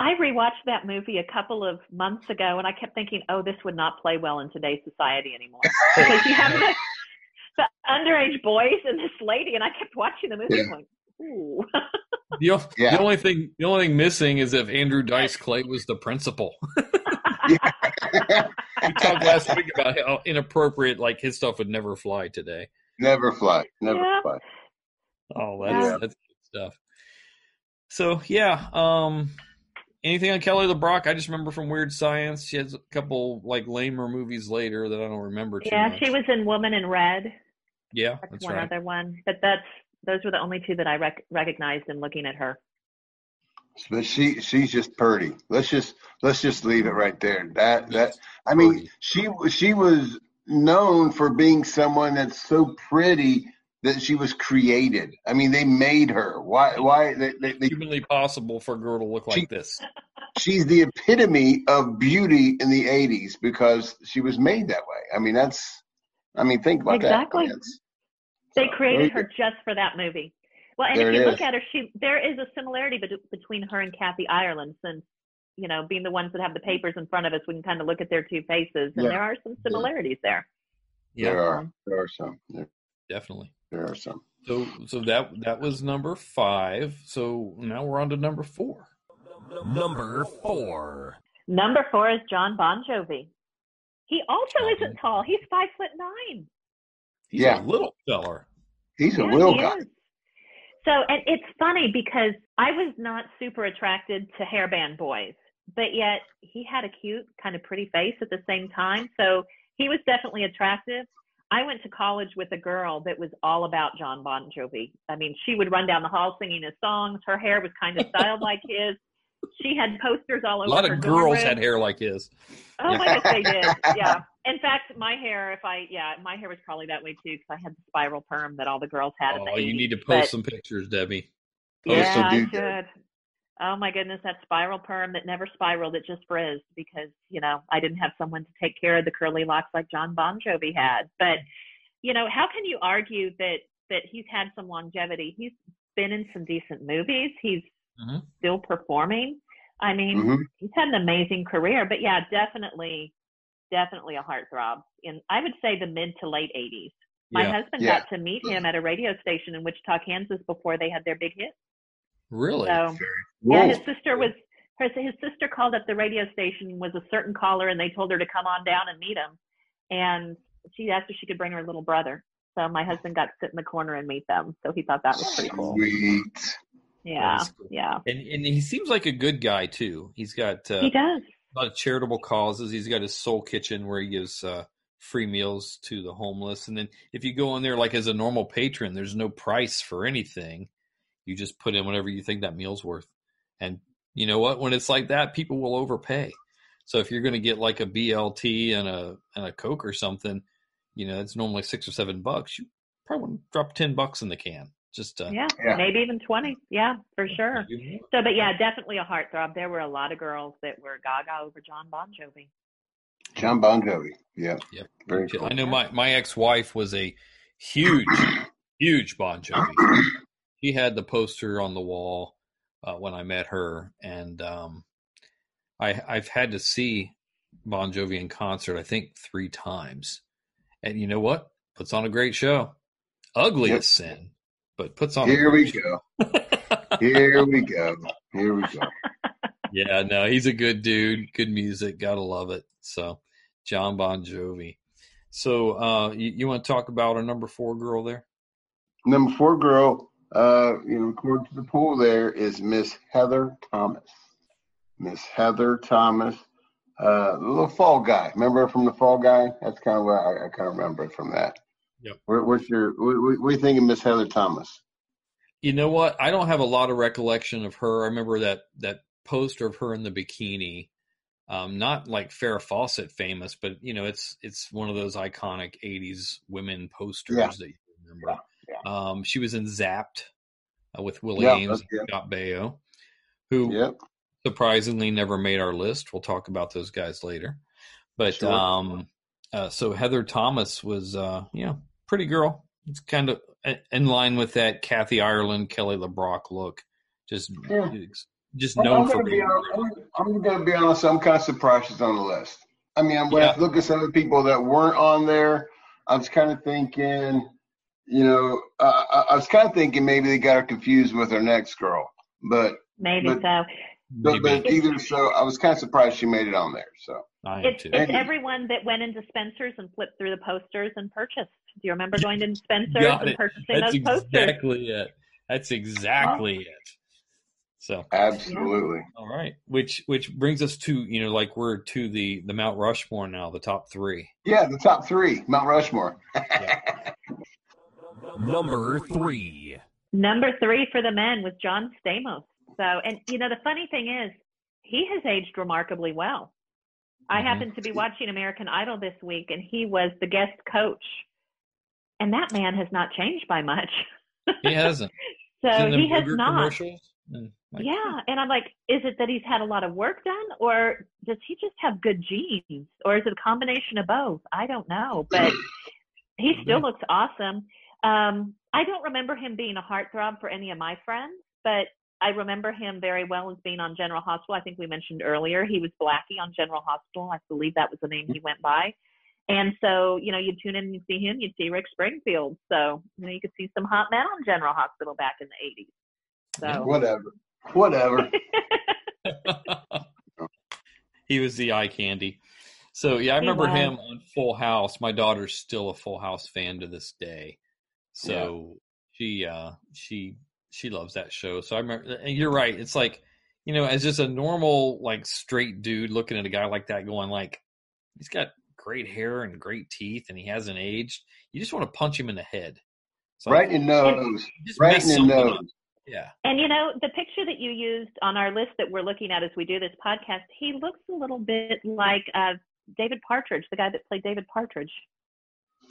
I rewatched that movie a couple of months ago, and I kept thinking, "Oh, this would not play well in today's society anymore." [laughs] Because you have the, the underage boys and this lady, and I kept watching the movie, Yeah. going, "Ooh." [laughs] the, o- Yeah. the only thing the only thing missing is if andrew dice clay was the principal [laughs] we talked last week about how inappropriate like his stuff would never fly today Never fly. Never Yeah. fly. oh that's Yeah. that's good stuff so yeah um anything on kelly lebrock i just remember from weird science she has a couple like lamer movies later that i don't remember too yeah, much. she was in Woman in Red. yeah That's, that's one right other one, but that's those were the only two that I rec- recognized in looking at her. But she she's just pretty. Let's just let's just leave it right there. That that I mean Pretty. she she was known for being someone that's so pretty that she was created. I mean they made her. Why why they, they, they humanly possible for a girl to look like She- this she's the epitome of beauty in the 80s because she was made that way. I mean that's I mean think about Exactly. that. That's- They created her just for that movie. Well, and There if you look is. at her, she there is a similarity bet- between her and Kathy Ireland, since you know, being the ones that have the papers in front of us, we can kind of look at their two faces, and Yeah. there are some similarities there. yeah There are there are some. There, definitely there are some. So so that that was number five. So now we're on to number four. Number four. Number four is John Bon Jovi. He also John. isn't tall. He's five foot nine. He's Yeah. a little feller. He's a Yeah, little he guy. is. So, and it's funny because I was not super attracted to hairband boys, but yet he had a cute, kind of pretty face at the same time. So he was definitely attractive. I went to college with a girl that was all about John Bon Jovi. I mean, she would run down the hall singing his songs. Her hair was kind of styled like his. She had posters all over. A lot her of girls room. had hair like his. Oh my gosh, they did. [laughs] Yeah. In fact, my hair, if I, yeah, my hair was probably that way too because I had the spiral perm that all the girls had in the Oh, you 80s, need to post but- some pictures, Debbie. yeah, still I do should. That. Oh my goodness, that spiral perm that never spiraled, it just frizzed because, you know, I didn't have someone to take care of the curly locks like John Bon Jovi had. But, you know, how can you argue that that he's had some longevity? He's been in some decent movies. He's Mhm. still performing. I mean, Mhm. he's had an amazing career. But yeah, definitely definitely a heartthrob in I would say the mid to late eighties. My Yeah. husband Yeah. got to meet him at a radio station in Wichita, Kansas before they had their big hit. Really? So yeah, his sister was her his sister called up the radio station was a certain caller and they told her to come on down and meet him. And she asked if she could bring her little brother. So my husband got to sit in the corner and meet them. So he thought that was pretty cool. Sweet. Yeah. Cool. Yeah. And and he seems like a good guy too. He's got uh, He does. a lot of charitable causes. He's got his soul kitchen where he gives uh, free meals to the homeless. And then if you go in there like as a normal patron, there's no price for anything. You just put in whatever you think that meal's worth. And you know what? When it's like that, people will overpay. So if you're going to get like a BLT and a and a Coke or something, you know, it's normally six or seven bucks. You probably want to drop ten bucks in the can. Just uh, Yeah. Yeah. Maybe even twenty. Yeah, for sure. So but yeah, definitely a heartthrob. There were a lot of girls that were gaga over John Bon Jovi. John Bon Jovi. Yeah. Yep. Very cool. I know my, my ex wife was a huge, huge Bon Jovi. She had the poster on the wall uh, when I met her, and um, I I've had to see Bon Jovi in concert. I think three times, and you know what? Puts on a great show. Ugly as sin, but puts on. a Here we show. go. Here we [laughs] go. Here we go. Yeah, no, he's a good dude. Good music, gotta love it. So, John Bon Jovi. So, uh, you, you want to talk about our number four girl there? Number four girl, uh, you know, according to the poll, there is Miss Heather Thomas. Miss Heather Thomas, uh, the little fall guy. Remember from the fall guy? That's kind of where I, I kind of remember it from that. Yep. What, what's your, what, what, you think of Miss Heather Thomas? You know what? I don't have a lot of recollection of her. I remember that that poster of her in the bikini. Um, not like Farrah Fawcett famous, but you know, it's it's one of those iconic '80s women posters Yeah. that you remember. Yeah, Um, she was in Zapped uh, with Willie Yeah, Aames and. Scott Baio, who Yep. surprisingly never made our list. We'll talk about those guys later. But Sure. um, uh, so Heather Thomas was, uh, yeah, pretty girl. It's kind of in line with that Kathy Ireland, Kelly LeBrock look. Just, Yeah. just I'm known gonna for be being. honest, I'm, I'm gonna be honest. I'm kind of surprised she's on the list. I mean, when Yeah. I look at some of the people that weren't on there, I was kind of thinking, you know, uh, I, I was kind of thinking maybe they got her confused with her next girl, but Maybe But- so. but, but either so, I was kind of surprised she made it on there. So I It's, too. it's everyone that went into Spencer's and flipped through the posters and purchased. Do you remember going to [laughs] Spencer's and it. purchasing That's those posters? exactly it. That's exactly it. So, absolutely, all right, which which brings us to you know like we're to the the Mount Rushmore now, the top three. yeah, the top three, Mount Rushmore. [laughs] Number three. Number three for the men was John Stamos. So, and you know, the funny thing is, he has aged remarkably well. I Mhm. happened to be watching American Idol this week, and he was the guest coach. And that man has not changed by much. [laughs] He hasn't. so He's in them he has not. And, like, Yeah, and I'm like, is it that he's had a lot of work done, or does he just have good genes, or is it a combination of both? I don't know, but [clears throat] he still looks awesome. Um, I don't remember him being a heartthrob for any of my friends, but I remember him very well as being on General Hospital. I think we mentioned earlier he was Blackie on General Hospital. I believe that was the name he went by. And so, you know, you'd tune in and you'd see him, you'd see Rick Springfield. So, you know, you could see some hot men on General Hospital back in the 80s. So, Whatever, whatever. [laughs] he was the eye candy. So yeah, I remember him on Full House. My daughter's still a Full House fan to this day. So she uh she she loves that show. So I remember and you're right. It's like, you know, as just a normal like straight dude looking at a guy like that going like he's got great hair and great teeth and he hasn't aged. You just want to punch him in the head. It's like, Right in the nose. Right in the nose. up. Yeah. And you know, the picture that you used on our list that we're looking at as we do this podcast, he looks a little bit like uh, David Partridge, the guy that played David Partridge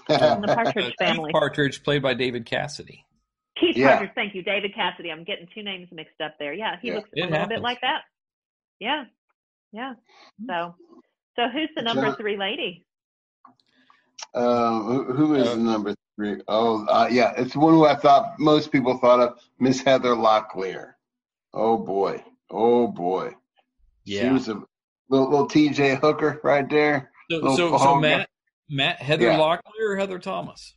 in [laughs] the Partridge Uh, Keith family. Partridge played by David Cassidy. Keith Yeah. Partridge, thank you, David Cassidy. I'm getting two names mixed up there. Yeah, he Yeah. looks It a little happens. bit like that. Yeah, yeah. So, so who's the number So- three lady? Um, who, who is Uh, the number three? Oh, uh, yeah, it's the one who I thought most people thought of, Miss Heather Locklear. Oh boy, oh boy. Yeah. She was a little, little TJ Hooker right there. So, so, so Matt, Matt, Heather Yeah. Locklear or Heather Thomas?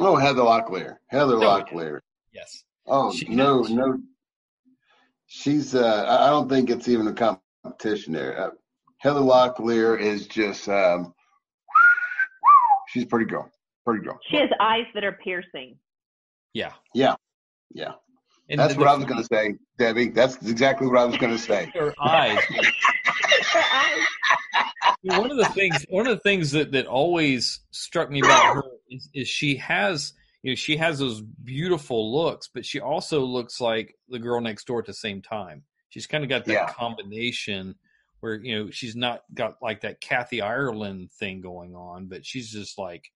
Oh, Heather Locklear. Heather No. Locklear. Yes. Oh She- no, no. She's. Uh, I I don't think it's even a competition there. Uh, Heather Locklear is just. Um, she's pretty girl. Pretty girl. She has eyes that are piercing. Yeah. Yeah, yeah. And That's the- what I was going to say, Debbie. That's exactly what I was going to say. [laughs] Her eyes. [laughs] Her one of the things one of the things that that always struck me about her is, is she has you know she has those beautiful looks but she also looks like the girl next door at the same time she's kind of got that Yeah. combination where you know she's not got like that kathy ireland thing going on but she's just like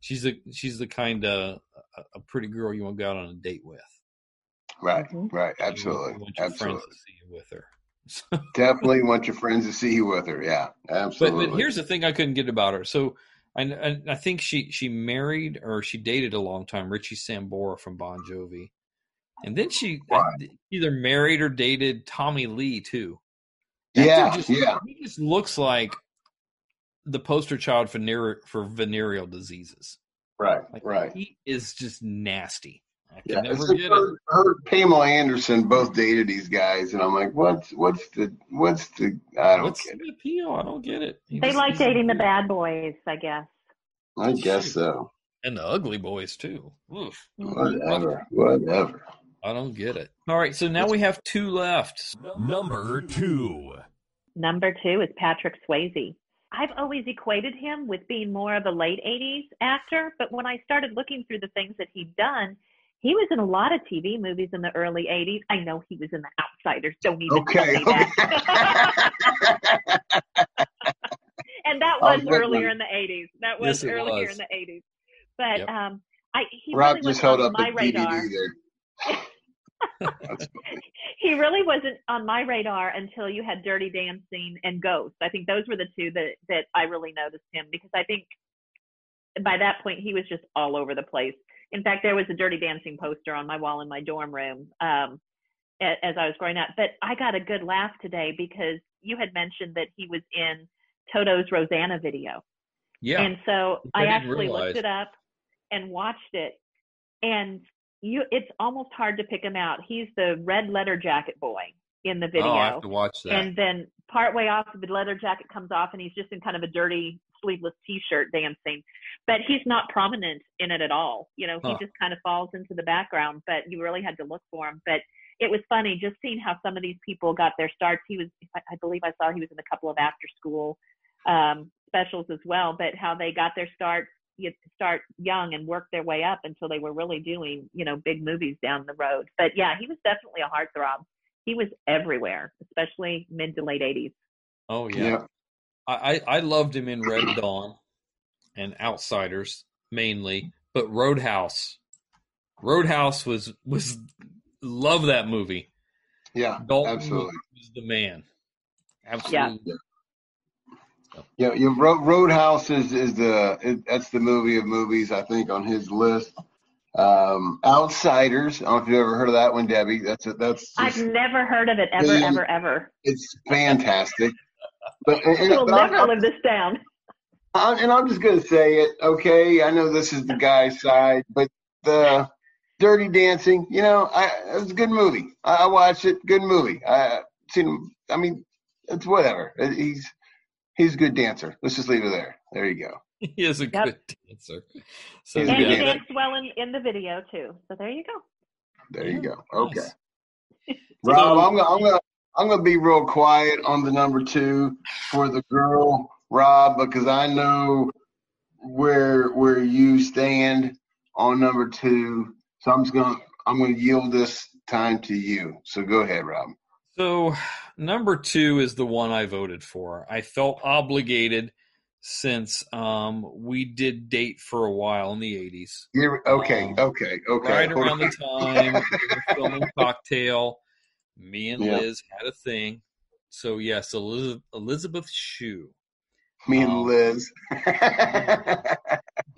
she's the she's the kind of a, a pretty girl you want to go out on a date with Right, Mhm. right. Absolutely, you want your absolutely. friends to see you with her Definitely want your friends to see you with her. Yeah, absolutely. but here's the thing I couldn't get about her. So I, I, I think she she married or she dated a long time Richie Sambora from Bon Jovi, and then she uh, Right. either married or dated Tommy Lee too. That yeah, just, yeah. He just looks like the poster child for venereal, for venereal diseases. Right, Like right. he is just nasty. I can Yeah, never it's like it. her, her Pamela Anderson both dated these guys, and I'm like, what's what's the what's the I don't What's get it. appeal? I don't get it. He They just- like dating the bad boys, I guess. I guess so. and the ugly boys too. Oof. Whatever, whatever. I don't get it. All right, so now we have two left. Number two. Number two is Patrick Swayze. I've always equated him with being more of a late 80s actor, but when I started looking through the things that he'd done, he was in a lot of TV movies in the early 80s. I know he was in The Outsiders. Don't even Okay, tell me that. [laughs] and that was earlier in the 80s. That was Yes, earlier was. in the 80s. But Yep. um, I he Rob really just wasn't held on up my radar. DVD there. [laughs] He really wasn't on my radar until you had Dirty Dancing and Ghost. I think those were the two that that I really noticed him because I think by that point he was just all over the place. In fact, there was a Dirty Dancing poster on my wall in my dorm room um, as I was growing up. But I got a good laugh today because you had mentioned that he was in Toto's Rosanna video. Yeah. And so I I actually realize. looked it up and watched it. And you it's almost hard to pick him out. He's the red letter jacket boy in the video. Oh, I have to watch that. And then partway off, the leather jacket comes off, and he's just in kind of a dirty sleeveless T-shirt dancing. But he's not prominent in it at all. You know, he Huh. just kind of falls into the background. But you really had to look for him. But it was funny just seeing how some of these people got their starts. He was, I I believe, I saw he was in a couple of after-school um, specials as well. But how they got their starts, you start young and work their way up until they were really doing, you know, big movies down the road. But yeah, he was definitely a heartthrob he was everywhere, especially mid to late 80s. Oh yeah. Yeah. I, I I loved him in Red Dawn and Outsiders mainly, but Roadhouse. Roadhouse was was love that movie. Yeah, Dalton absolutely. was the man. Absolutely. Yeah, yeah. Ro- Roadhouse is is the it, that's the movie of movies I think on his list. Um, Outsiders. I don't know if you've ever heard of that one, Debbie. That's a, that's I've never heard of it ever, Yeah. ever, ever. it's fantastic. But, and, We'll but I'm- never live this down. I'm, and I'm just gonna say it. Okay, I know this is the guy's side, but the Dirty Dancing, you know, I it was a good movie. I, I watched it. Good movie. I seen Him, I mean, it's whatever. Uh, he's he's a good dancer. Let's just leave it there. There you go. [laughs] He is a Yep. good dancer. So And good he dancer. danced well in, in the video too. So there you go. There you go. Nice. Okay. Rob, um, I'm gonna, I'm gonna, I'm gonna be real quiet on the number two for the girl, Rob, because I know where where you stand on number two. So I'm just gonna, I'm gonna yield this time to you. So go ahead, Rob. So number two is the one I voted for. I felt obligated since um, we did date for a while in the '80s. You're, okay, Um, okay, okay. right around the time we were filming Cocktail, me and Yeah. Liz had a thing. So yes, Elizabeth, Elizabeth Shue, Me and um, Liz. [laughs]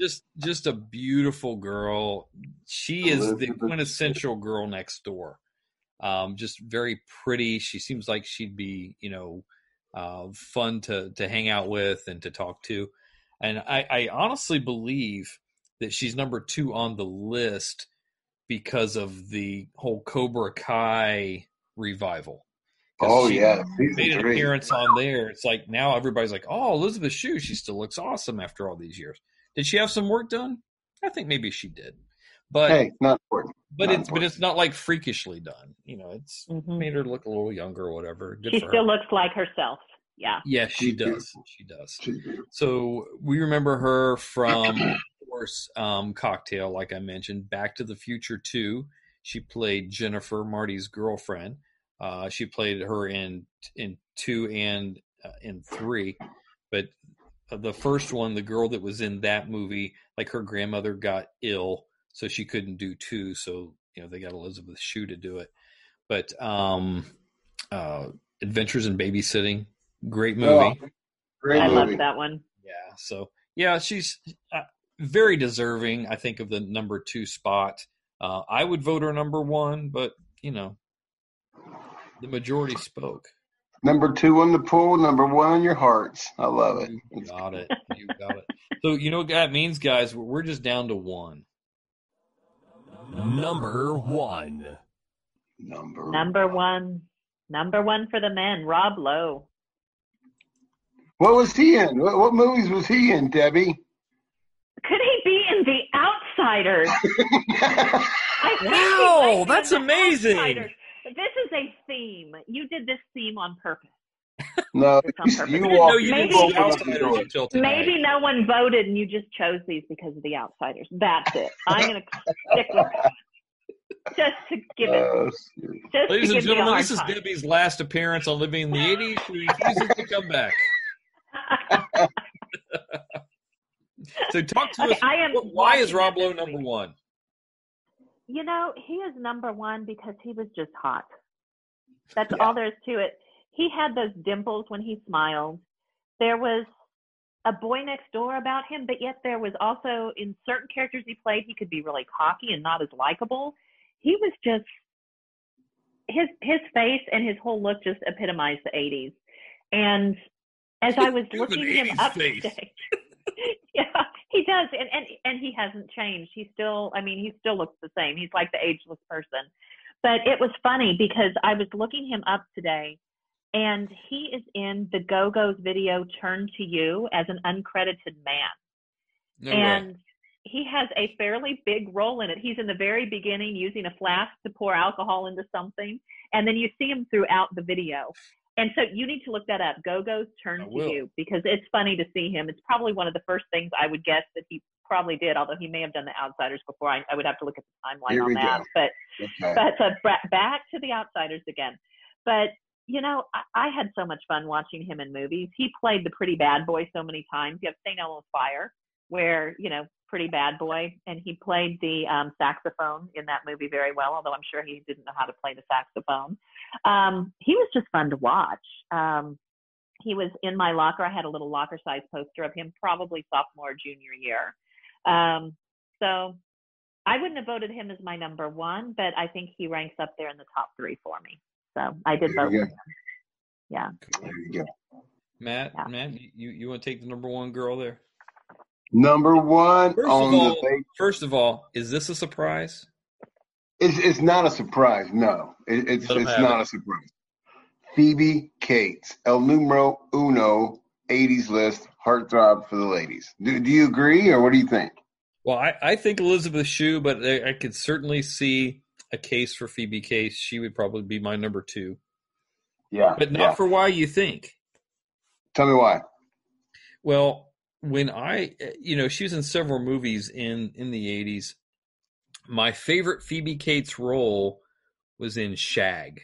just just a beautiful girl. She is the quintessential girl next door. Um, just very pretty. She seems like she'd be, you know, uh, fun to to hang out with and to talk to. And I, I honestly believe that she's number two on the list because of the whole Cobra Kai revival. 'Cause oh she yeah, made an three. appearance on there. It's like now everybody's like, "Oh, Elizabeth Shue, she still looks awesome after all these years." Did she have some work done? I think maybe she did, but Hey, not important. but not it's but it's not like freakishly done. You know, it's Mhm. made her look a little younger or whatever. Good She still her. looks like herself. Yeah. Yes, she She's does. beautiful. She does. She's beautiful. So we remember her from, of course, um, Cocktail, like I mentioned. Back to the Future 2. She played Jennifer, Marty's girlfriend. Uh, she played her in in two and uh, in three, but uh, the first one, the girl that was in that movie, like her grandmother got ill, so she couldn't do two. So you know they got Elizabeth Shue to do it. But um, uh, Adventures in Babysitting, great movie. Oh, great I movie. loved that one. Yeah. So yeah, she's uh, very deserving. I think of the number two spot. Uh, I would vote her number one, but you know, the majority spoke. Number two on the pool, number one on your hearts. I love it. You got it. You got it. So you know what that means, guys? We're we're just down to one. Number one. Number Number one. Number one for the men, Rob Lowe. What was he in? What, what movies was he in, Debbie? Could he be in The Outsiders? [laughs] I Wow, that's amazing. Outsiders. This is a theme. You did this theme on purpose. no, on you, purpose. you I didn't walked you Maybe- didn't you see the Outsiders door. until tonight. Maybe no one voted and you just chose these because of The Outsiders. That's it. I'm going to stick with that. Just to give it, Uh, just Ladies to and give me a gentlemen, hard this is time. Debbie's last appearance on Living in the 80s. She refuses to come back. [laughs] So talk to Okay, us. I am wh- Why is Rob Lowe number one? You know, he is number one because he was just hot. That's Yeah. all there is to it. He had those dimples when he smiled. There was a boy next door about him, but yet there was also in certain characters he played, he could be really cocky and not as likable. He was just his his face and his whole look just epitomized the 80s. And as I was [laughs] You have an looking him up face. today, [laughs] yeah, he does, and and and he hasn't changed. He still, I mean, he still looks the same. He's like the ageless person. But it was funny because I was looking him up today, and he is in the Go Go's video "Turn to You" as an uncredited man, No way. and he has a fairly big role in it. He's in the very beginning using a flask to pour alcohol into something, and then you see him throughout the video. And so you need to look that up. Go Go's Turn I to will. You because it's funny to see him. It's probably one of the first things I would guess that he probably did, although he may have done the Outsiders before. I, I would have to look at the timeline Here on that. go. But Okay. but uh, back to the Outsiders again. But you know, I, I had so much fun watching him in movies. He played the pretty bad boy so many times. You have St. Elmo's Fire, where you know, pretty bad boy, and he played the um, saxophone in that movie very well. Although I'm sure he didn't know how to play the saxophone. Um, he was just fun to watch. Um, he was in my locker. I had a little locker size poster of him, probably sophomore, junior year. Um, so I wouldn't have voted him as my number one, but I think he ranks up there in the top three for me. So I did There vote for him. Yeah. There you go. Matt, Yeah. Matt, you, you want to take the number one girl there? Number one First on all, the page. first of all, is this a surprise? It's, it's not a surprise. No, it, it's it's not it. a surprise. Phoebe Cates, El Numero Uno, 80s list, heartthrob for the ladies. Do, do you agree, or what do you think? Well, I, I think Elizabeth Shue, but I, I could certainly see a case for Phoebe Cates. She would probably be my number two. Yeah. But not yeah. for why you think. Tell me why. Well, when I, you know, she was in several movies in in the '80s. My favorite Phoebe Cates role was in Shag.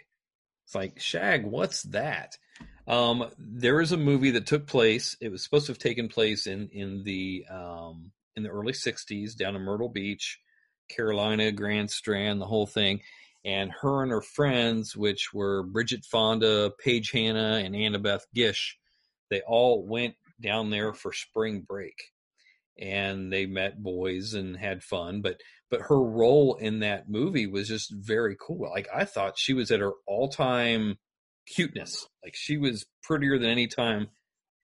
It's like Shag, what's that? Um, there is a movie that took place. It was supposed to have taken place in in the um, in the early '60s down in Myrtle Beach, Carolina, Grand Strand, the whole thing. And her and her friends, which were Bridget Fonda, Page Hannah, and Annabeth Gish, they all went down there for spring break and they met boys and had fun but but her role in that movie was just very cool like i thought she was at her all-time cuteness. Like she was prettier than any time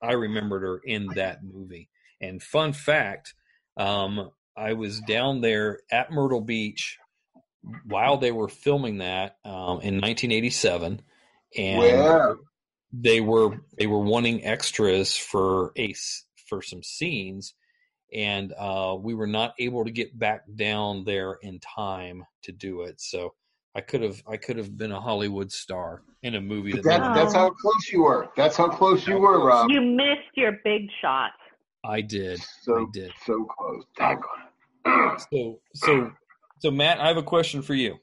i remembered her in that movie. And fun fact um i was down there at myrtle beach while they were filming that um, in 1987 and they were they were wanting extras for ace for some scenes and uh, we were not able to get back down there in time to do it. So i could have i could have been a hollywood star in a movie that, That, that's how close you were. That's how close you were, Rob. You missed your big shot. i did So i did so close. Daggone. [clears throat] so so so matt i have a question for you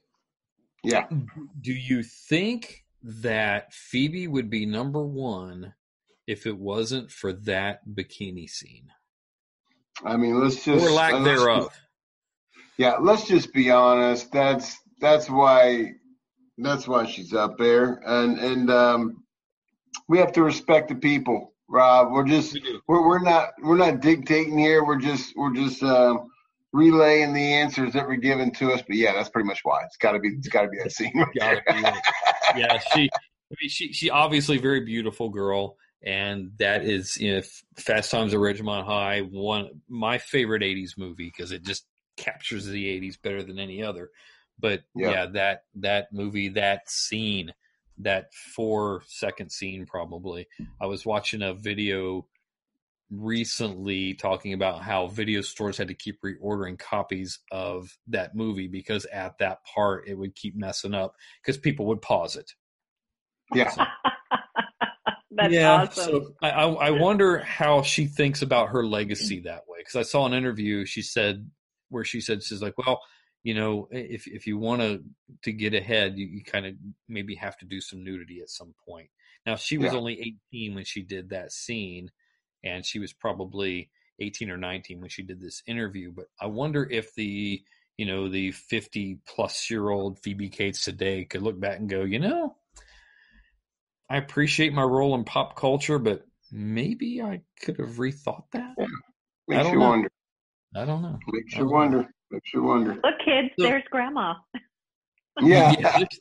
Yeah. do you think that phoebe would be number one if it wasn't for that bikini scene I mean, let's just or lack uh, thereof just- yeah, let's just be honest. That's that's why that's why she's up there, and and um, we have to respect the people, Rob. We're just we we're, we're not we're not dictating here. We're just we're just um, relaying the answers that were given to us. But yeah, that's pretty much why it's got to be it's got to be that scene. Right be it. yeah, she. I mean, she she obviously a very beautiful girl, and that is you know Fast Times at Ridgemont High, one my favorite '80s movie because it just captures the '80s better than any other. But Yeah. yeah, that that movie, that scene, that four second scene, probably. I was watching a video recently talking about how video stores had to keep reordering copies of that movie because at that part it would keep messing up because people would pause it. Yeah. [laughs] That's yeah, awesome. so I, I I wonder how she thinks about her legacy mm. that way because I saw an interview she said where she said she's like, well, you know, if if you want to to get ahead, you, you kind of maybe have to do some nudity at some point. Now she was Yeah. only 18 when she did that scene, and she was probably 18 or 19 when she did this interview. But I wonder if the you know the 50 plus year old Phoebe Cates today could look back and go, you know, I appreciate my role in pop culture, but maybe I could have rethought that. I Makes don't you know. wonder. I don't know. Makes you wonder. Makes you wonder. Look, kids, So- there's grandma. [laughs] Yeah.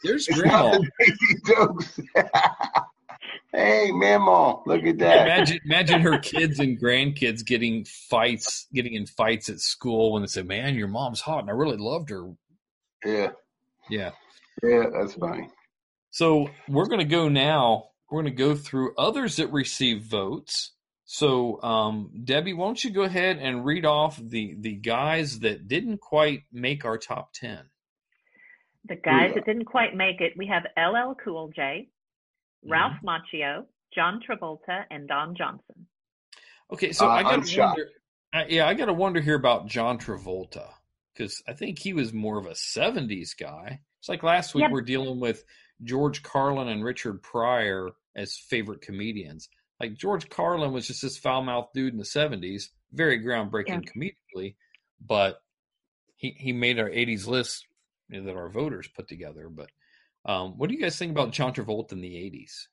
there's, there's grandma. not the Daisy [laughs] jokes. [laughs] hey, Mama, look at that. Imagine, imagine her kids and grandkids getting fights, getting in fights at school when they say, "Man, your mom's hot," and I really loved her. Yeah, Yeah. yeah, that's funny. So we're going to go now. We're going to go through others that receive votes. So um, Debbie, why don't you go ahead and read off the the guys that didn't quite make our top ten? The guys Yeah. that didn't quite make it, we have LL Cool J, Ralph Macchio, John Travolta, and Don Johnson. Okay, so Uh, I got to wonder. I, yeah, I got to wonder here about John Travolta because I think he was more of a '70s guy. It's like last week Yep. we're dealing with George Carlin and Richard Pryor as favorite comedians. Like George Carlin was just this foul mouthed dude in the '70s, very groundbreaking comedically, but he he made our '80s list you know, that our voters put together. But um, what do you guys think about John Travolta in the '80s?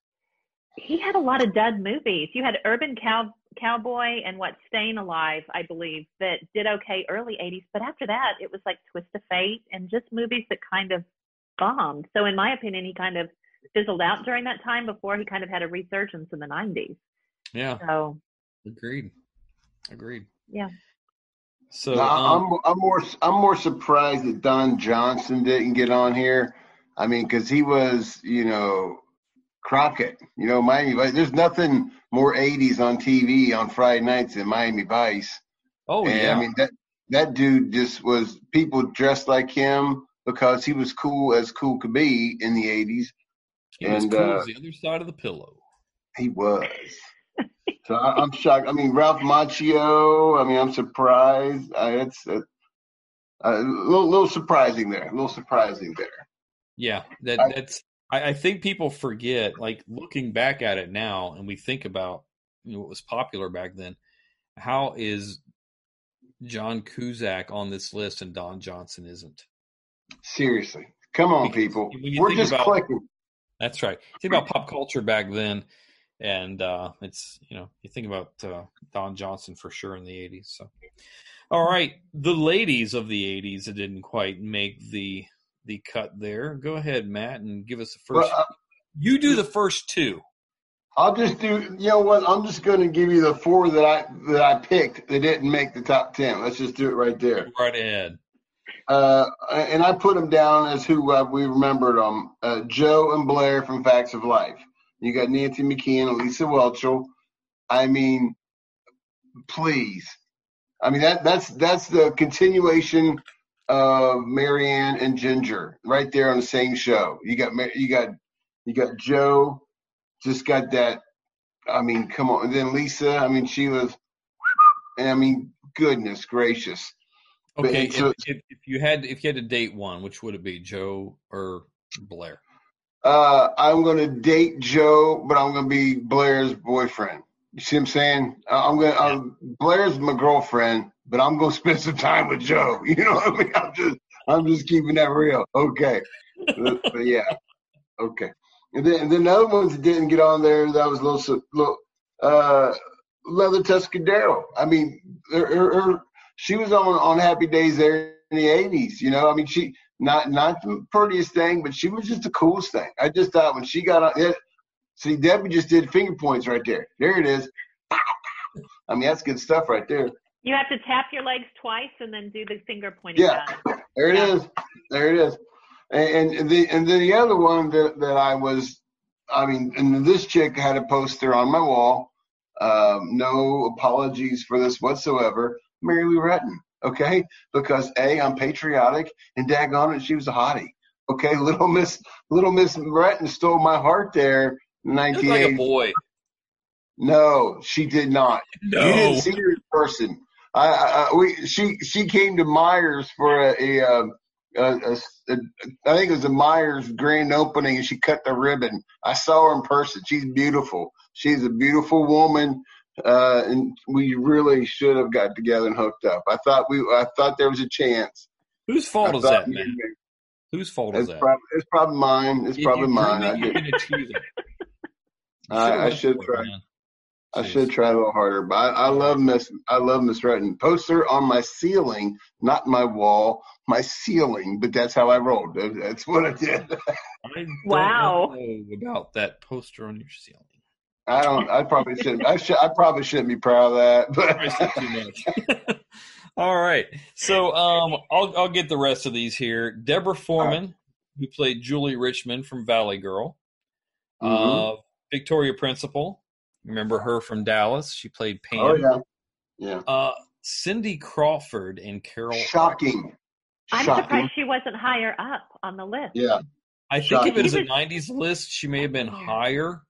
He had a lot of dud movies. You had Urban Cow- Cowboy and what Staying Alive, I believe, that did okay early 80s. But after that, it was like Twist of Fate and just movies that kind of bombed. So, in my opinion, he kind of fizzled out during that time before he kind of had a resurgence in the 90s. Yeah, So, agreed, agreed. yeah. So No, um, I'm I'm more I'm more surprised that Don Johnson didn't get on here. I mean, because he was, you know, Crockett. You know, Miami Vice. There's nothing more 80s on TV on Friday nights than Miami Vice. Oh And, yeah. I mean that that dude just was people dressed like him because he was cool as cool could be in the 80s. He was and, cool uh, as the other side of the pillow. He was. so I, I'm shocked. I mean, Ralph Macchio. I mean, I'm surprised. I, it's a, a little, little surprising there. A little surprising there. Yeah, that I- that's. I, I think people forget, like looking back at it now, and we think about you know, what was popular back then. How is John Cusack on this list and Don Johnson isn't? Seriously, come on, Because people. We're just about- clicking. That's right. Think about pop culture back then, and uh, it's you know you think about uh, Don Johnson for sure in the '80s. So, all right, the ladies of the '80s that didn't quite make the the cut there. Go ahead, Matt, and give us the first. Well, uh, you do the first two. I'll just do. You know what? I'm just going to give you the four that I that I picked that didn't make the top ten. Let's just do it right there. Right ahead. Uh, and I put them down as who uh, we remembered them: uh, Jo and Blair from Facts of Life. You got Nancy McKeon and Lisa Whelchel. I mean, please. I mean that that's that's the continuation of Mary Ann and Ginger right there on the same show. You got you got you got Jo, just got that. I mean, come on. And then Lisa. I mean, she was. And I mean, goodness gracious. Okay, if, a- if, if you had if you had to date one, which would it be, Jo or Blair? Uh, I'm going to date Jo, but I'm going to be Blair's boyfriend. You see what I'm saying? Uh, I'm going um, Blair's my girlfriend, but I'm going [laughs] to spend some time with Jo. [laughs] You know what I mean? I'm just, I'm just keeping that real. Okay. but, but yeah. Okay. And then, and then the other ones that didn't get on there, that was a little, little, uh, Leather Tuscadero. I mean, her, her, her, she was on, on Happy Days there in the 80s, you know? I mean, she, not not the prettiest thing, but she was just the coolest thing. I just thought when she got on it, see Debbie just did finger points right there. There it is. I mean that's good stuff right there. You have to tap your legs twice and then do the finger pointing. Yeah, down. there it Yeah. is. There it is. And, and the and then the other one that that I was, I mean, and this chick had a poster on my wall. Um, no apologies for this whatsoever. Mary Lou Retton. Okay, because a I'm patriotic and daggone it, she was a hottie. Okay, [laughs] little Miss Little Miss Retton stole my heart there. in You look like a 1980. boy. No, she did not. No. You didn't see her in person. I, I, I we she she came to Myers for a, a, um, a, a, a I think it was a Myers grand opening, and she cut the ribbon. I saw her in person. She's beautiful. She's a beautiful woman, uh, and we really should have got together and hooked up. I thought we I thought there was a chance. Whose fault I is that, man? maybe- Whose fault is It's that? probably it's probably mine. It's You- probably you mine. I, it, you're did, gonna achieve it. You I, should've I should for it, try. I should try a little harder, but I, I love Miss I love Miss Retton. Poster on my ceiling, not my wall, my ceiling. But that's how I rolled. That's what I did. I [laughs] don't Wow. know about that poster on your ceiling. I don't. I probably shouldn't. I should. I probably shouldn't be proud of that. Probably said too much. [laughs] All right. So um, I'll I'll get the rest of these here. Deborah Foreman, who played Julie Richman from Valley Girl. Mhm. Uh, Victoria Principal, remember her from Dallas? She played Pam. oh yeah, yeah. Uh, Cindy Crawford and Carol. Shocking. I'm Shocking. surprised she wasn't higher up on the list. Yeah. I think if it was a '90s list, she may have been higher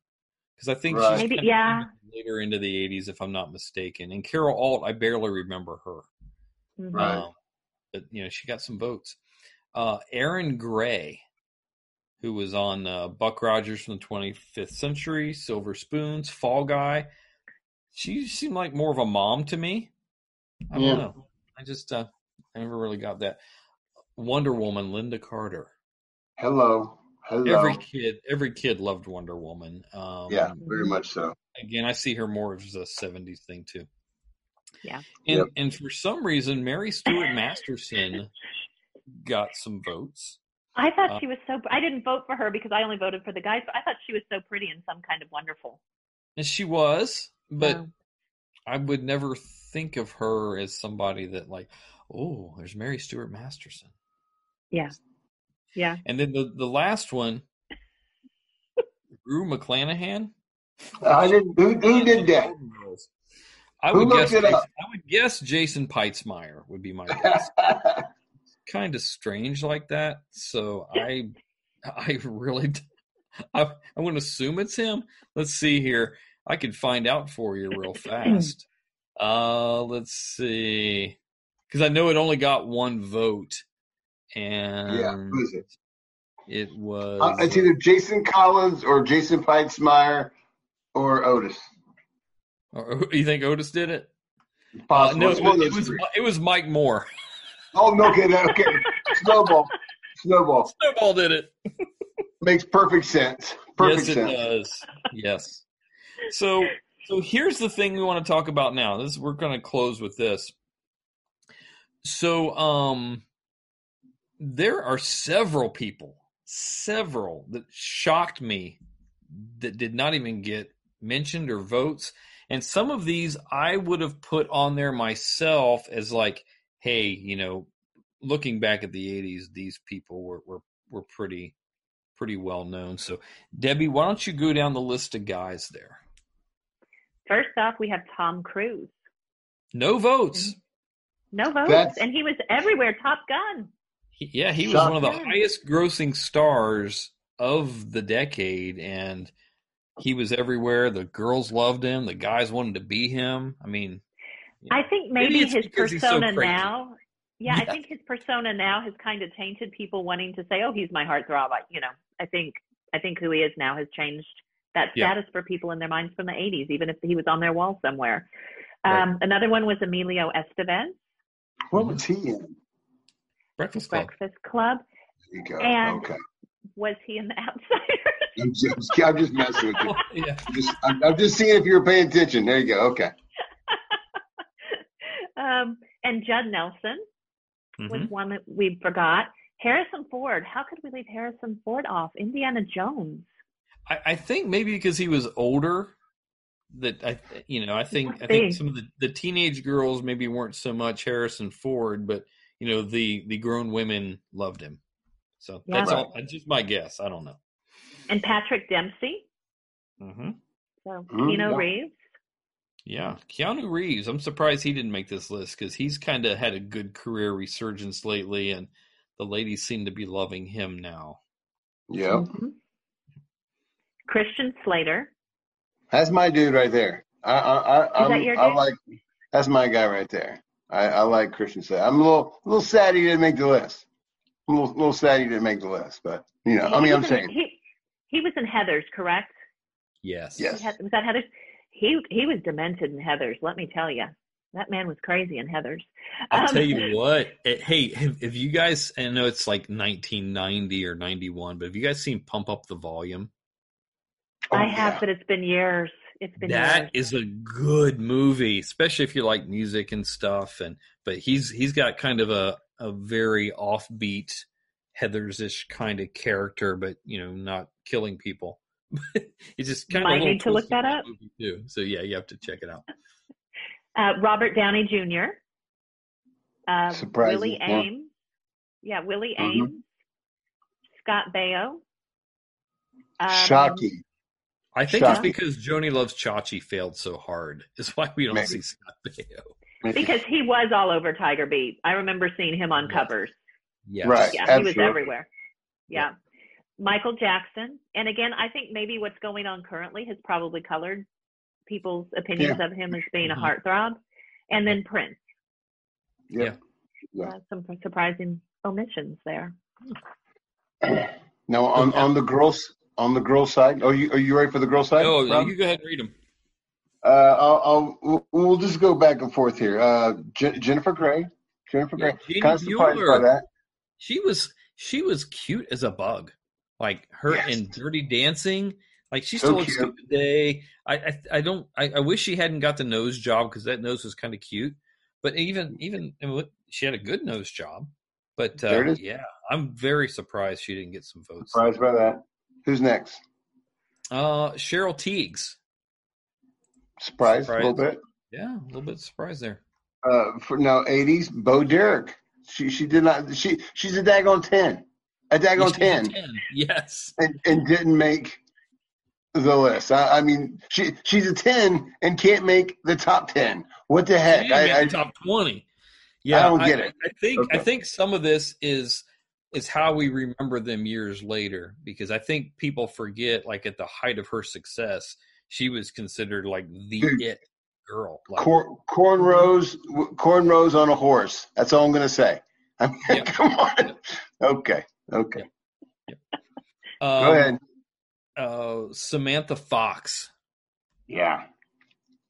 because I think Right. she's Maybe- yeah. later into the '80s, if I'm not mistaken. And Carol Alt, I barely remember her. Mhm. Right. Um, but you know, she got some votes. Uh, Erin Gray, who was on uh, Buck Rogers from the 25th Century, Silver Spoons, Fall Guy. She seemed like more of a mom to me. I don't Yeah. know. I just uh, I never really got that. Wonder Woman, Lynda Carter. Hello. Hello. Every kid, every kid loved Wonder Woman. Um, yeah, very much so. Again, I see her more as a '70s thing too. Yeah. And Yep. and for some reason, Mary Stuart Masterson got some votes. I thought Uh, she was so. I didn't vote for her because I only voted for the guys. But I thought she was so pretty and some kind of wonderful. And she was, but Yeah. I would never think of her as somebody that like, oh, there's Mary Stuart Masterson. Yeah. Yeah. And then the the last one, Rue McClanahan. I didn't. Who, who did that? I would guess. Jason- I would guess Jason Peitzmeyer would be my [laughs] guess. kind of strange like that. So I, I really, i'm going to assume it's him. Let's see here. I could find out for you real fast. [clears throat] Uh, let's see, because I know it only got one vote, and yeah, who is it? it was. Uh, it's either Jason Collins or Jason Peitzmeyer or Otis. or- you think Otis did it? Uh, no, it was, it was it was Mike Moore. Oh no, okay, okay. Snowball. Snowball Snowball did it. makes perfect sense. Perfect yes, it sense. does. Yes. So, so here's the thing we want to talk about now. This we're going to close with this. So, um, there are several people, several that shocked me that did not even get mentioned or votes, and some of these I would have put on there myself as like, hey, you know, looking back at the '80s, these people were were were pretty pretty well known. So, Debbie, why don't you go down the list of guys there? First off, we have Tom Cruise. No votes. Mm-hmm. No votes, That's- and he was everywhere. Top Gun. He- yeah, he was one of the Shocking. highest grossing stars of the decade, and he was everywhere. The girls loved him. The guys wanted to be him. I mean, I think Maybe maybe, his because he's so persona now. Yeah, Yeah. I think his persona now has kind of tainted people wanting to say, "Oh, he's my heartthrob." I, you know, I think I think who he is now has changed that Yeah. status for people in their minds from the '80s, even if he was on their wall somewhere. Right. Um, Another one was Emilio Estevez, What was he in? Breakfast Club. Breakfast Club. There you go. And- okay. Was he in The [laughs] Outsiders? I'm just, I'm just messing with you. [laughs] yeah. Just, I'm, I'm just seeing if you're paying attention. There you go. Okay. [laughs] um, and Judd Nelson was Mhm. one that we forgot. Harrison Ford. How could we leave Harrison Ford off? Indiana Jones. I, I think maybe because he was older. That I, you know, I think I think some of the, the teenage girls maybe weren't so much Harrison Ford, but you know the the grown women loved him. So Yeah. that's all. That's just my guess. I don't know. And Patrick Dempsey. Mm-hmm. So Mm, Keanu yeah. Reeves. Yeah, Keanu Reeves. I'm surprised he didn't make this list because he's kind of had a good career resurgence lately, and the ladies seem to be loving him now. Yep. Mhm. Christian Slater. That's my dude right there. I, I, I, Is that I'm- I like. That's my guy right there. I, I like Christian Slater. I'm a little, a little sad he didn't make the list. I'm a little, little sad he didn't make the list, but you know, I mean, I'm in- saying, he he was in Heather's, correct? Yes. Yes. He had- was that Heather's? He he was demented in Heather's. Let me tell you, that man was crazy in Heather's. I'll Um, tell you [laughs] what. eh, Hey, have, have you guys? I know it's like 1990 or 91, but have you guys seen Pump Up the Volume? oh, I have, yeah. but it's been years. It's been That years. is a good movie, especially if you like music and stuff. And but he's he's got kind of a a very offbeat Heather's ish kind of character, but you know, not killing people. [laughs] it's just kind Might of a little need to look that up. movie too. So yeah, you have to check it out. [laughs] Uh, Robert Downey Jr. Uh, Surprising, Willie yeah. Aames. Yeah, Willie Mhm. Aames. Scott Baio. Um, Shocking. I think it's because Joanie Loves Chachi failed so hard. Is why we don't Maybe. see Scott Baio. Because he was all over Tiger Beat. I remember seeing him on Yes. covers. Yes. Right. Yeah, Absolutely. he was everywhere. Yeah. Michael Jackson. And again, I think maybe what's going on currently has probably colored people's opinions of him as being a heartthrob. And then Prince. Yep. Yeah. Uh, some surprising omissions there. Now on on the girls on the girl side. Oh, you are you ready for the girl side? Oh, Rob? you go ahead and read them. Uh, I'll, I'll we'll, just go back and forth here. Uh, Je- Jennifer Grey. Jennifer Yeah. Jeannie Kind of surprised by that. She was she was cute as a bug. Like her Yes. in Dirty Dancing. Like she So still looks cute. cute today. I I, I don't. I, I wish she hadn't got the nose job because that nose was kind of cute. But even even I mean, look, she had a good nose job. But uh, There it is. yeah, I'm very surprised she didn't get some votes. Surprised by that. Who's next? Uh, Cheryl Tiegs. Surprised, a little bit. Yeah, a little bit surprised there. Uh, for now, 80s, Bo Derek. She she did not. She she's a daggone ten, a daggone She's ten, 10. Yes. and and didn't make the list. I, I mean, she she's a ten and can't make the top ten. What the heck? I, I, top twenty. Yeah, I don't get it. I think I think some of this is is how we remember them years later because I think people forget like at the height of her success, she was considered like the Dude. it girl. Like, Cor- cornrows, cornrows on a horse. That's all I'm gonna say. I [laughs] mean, Yeah. come on. Okay, okay. um, Go ahead. Uh, Samantha Fox. Yeah, a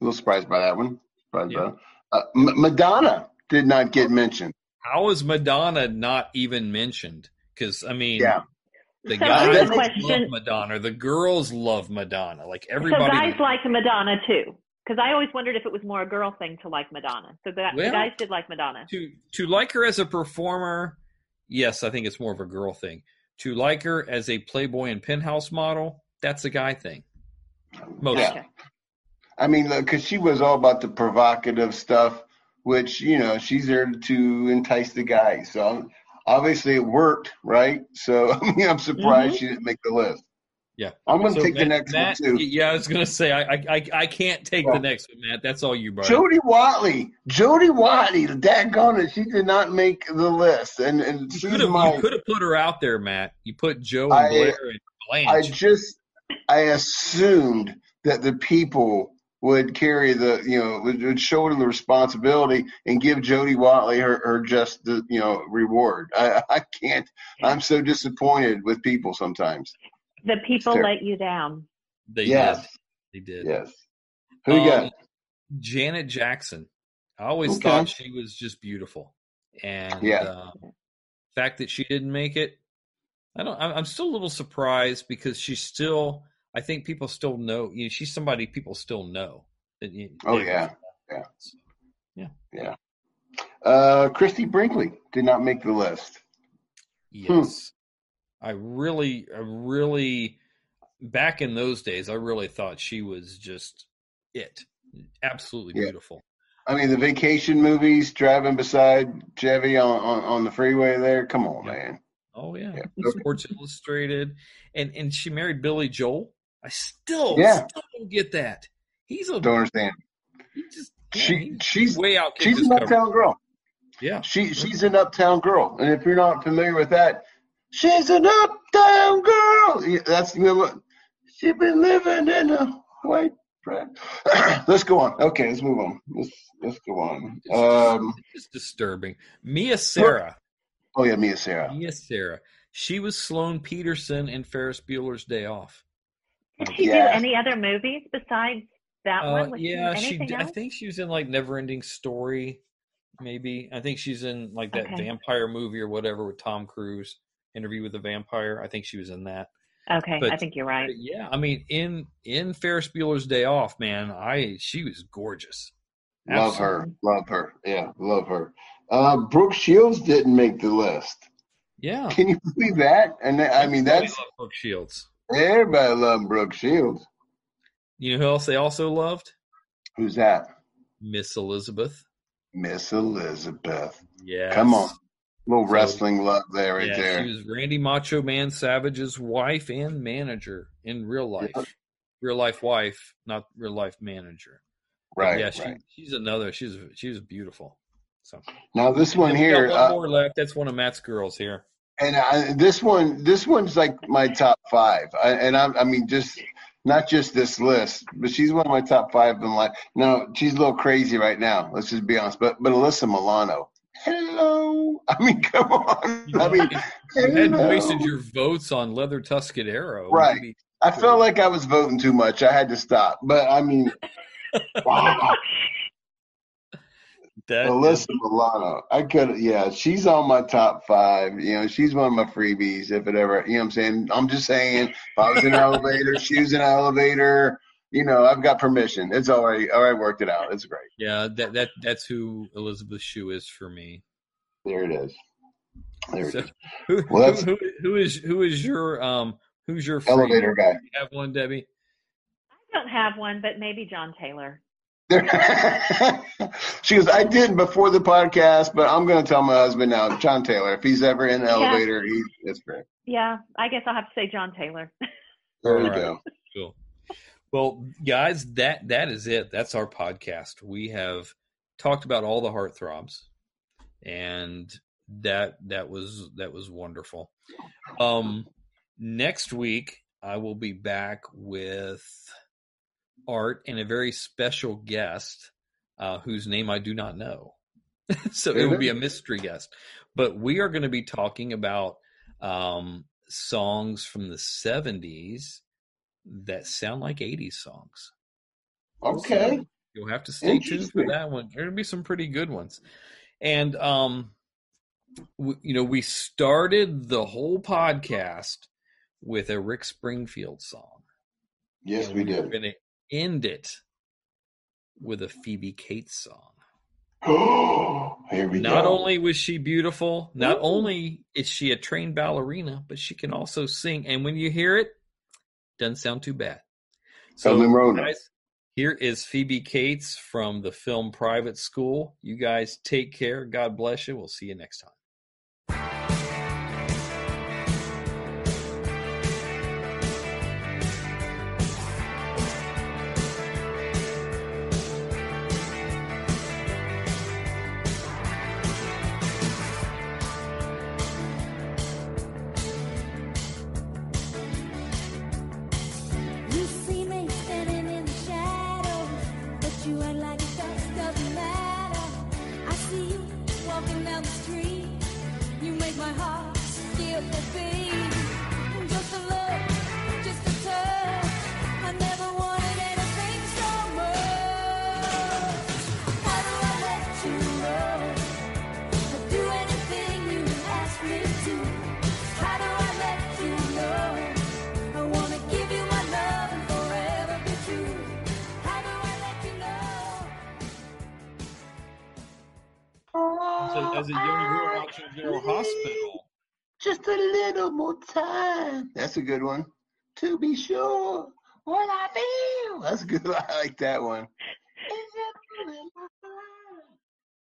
little surprised by that one. Surprised by that. Uh, M- Madonna did not get mentioned. How is Madonna not even mentioned? Because I mean, Yeah. the So guys love question. Madonna, the girls love Madonna. Like everybody. So guys like Madonna too, because I always wondered if it was more a girl thing to like Madonna. So the, the guys did like Madonna. to to like her as a performer, yes, I think it's more of a girl thing. To like her as a Playboy and penthouse model, that's a guy thing. Most Yeah. Gotcha. I mean, because she was all about the provocative stuff, which you know she's there to entice the guys. So obviously it worked, right? So [laughs] I mean, I'm surprised Mhm. she didn't make the list. Yeah. I'm going to So, take the next Matt, one too. Yeah, I was gonna say I I I, I can't take Yeah. the next one, Matt. That's all you, bro. Jody Watley, Jody Watley, daggone it, she did not make the list, and and You could have my. you could have put her out there, Matt. You put Joe and I- Blair and Blanche. I just I assumed that the people would carry the you know would, would shoulder the responsibility and give Jody Watley her, her just the you know reward. I I can't. I'm so disappointed with people sometimes. The people let you down. they yes, did. They did. yes. Who you got? Um, Janet Jackson. I always Okay. thought she was just beautiful, and Yeah. uh, fact that she didn't make it, I don't. I'm I'm still a little surprised because she's still. I think people still know. You know, she's somebody people still know. That you, Oh, they- yeah. Yeah, yeah. Uh, Christie Brinkley did not make the list. Yes. I really, I really, back in those days, I really thought she was just it. Absolutely Yeah. beautiful. I mean, the vacation movies, driving beside Chevy on, on, on the freeway there. Come on, Yeah. man. Oh yeah. Yeah. [laughs] Sports Illustrated. And and she married Billy Joel. I still, Yeah. still don't get that. He's a Don't understand. he just She he's she's way out she's an uptown girl. Yeah. She she's an uptown girl, and if you're not familiar with that, she's an uptown girl. That's you know what she's been living in a white bread. [coughs] let's go on. Okay, let's move on. Let's let's go on. Um. It's disturbing. Mia Sara. Oh yeah, Mia Sara. Mia Sara. She was Sloane Peterson in Ferris Bueller's Day Off. Did she Yeah. do any other movies besides that Uh, one? Was yeah, she she. I think she was in like Neverending Story, maybe. I think she's in like that Okay. vampire movie or whatever with Tom Cruise, Interview with the Vampire. I think she was in that. Okay, but- I think you're right. Yeah, I mean, in in Ferris Bueller's Day Off, man, I she was gorgeous. Love Absolutely. her. Love her. Yeah, love her. Uh, Brooke Shields didn't make the list. Yeah, Can you believe that? And th- I mean, Everybody that's loved Brooke Shields. Everybody loved Brooke Shields. You know who else they also loved? Who's that? Miss Elizabeth. Miss Elizabeth. Yeah, Come on. little So- wrestling love there, right yeah, there. she was Randy Macho Man Savage's wife and manager in real life. Yeah. Real life wife, not real life manager. But right, yeah, she, right. she's another. She's she was beautiful. So Now this one And we got here, one uh, more left. That's one of Matt's girls here. And I, this one, this one's like my top five. I, and I, I mean, just not just this list, but she's one of my top five in life. No, she's a little crazy right now. Let's just be honest. But but Alyssa Milano. Hello. I mean, [laughs] come on. I mean, You hadn't wasted your votes on Leather Tuscadero. Right. Maybe- I felt like I was voting too much. I had to stop. But I mean, [laughs] wow. That Alyssa Milano. I could, yeah, she's on my top five. You know, she's one of my freebies if it ever, you know what I'm saying? I'm just saying, if I was in an [laughs] elevator, she was in an elevator, you know, I've got permission. It's already, already worked it out. It's great. yeah, that that that's who Elizabeth Shue is for me. There it is. There it So, is. [laughs] who, Well, that's- who, who, who is who is your um who's your free? Elevator guy. You have one, Debbie? I don't have one, but maybe John Taylor. [laughs] she goes, I didn't before the podcast, but I'm going to tell my husband now, John Taylor, if he's ever in the Yeah. elevator, he, it's great. Yeah, I guess I'll have to say John Taylor. [laughs] There All you right. go. Cool. Well, guys, that that is it. That's our podcast. We have talked about all the heartthrobs, and that that was that was wonderful. Um, next week I will be back with Art and a very special guest, uh, whose name I do not know. [laughs] so it will be a mystery guest. But we are going to be talking about um, songs from the 70s that sound like 80s songs. Okay. So you'll have to stay tuned for that one. There'll be some pretty good ones. And, um, w- you know, we started the whole podcast with a Rick Springfield song. Yes, we We're did. going to end it with a Phoebe Cates song. [gasps] Here we Not go. only was she beautiful, not only is she a trained ballerina, but she can also sing. And when you hear it, doesn't sound too bad. So, guys, here is Phoebe Cates from the film Private School. You guys take care. God bless you. We'll see you next time. That's a good one. To be sure. What I feel. That's good. [laughs] I like that one.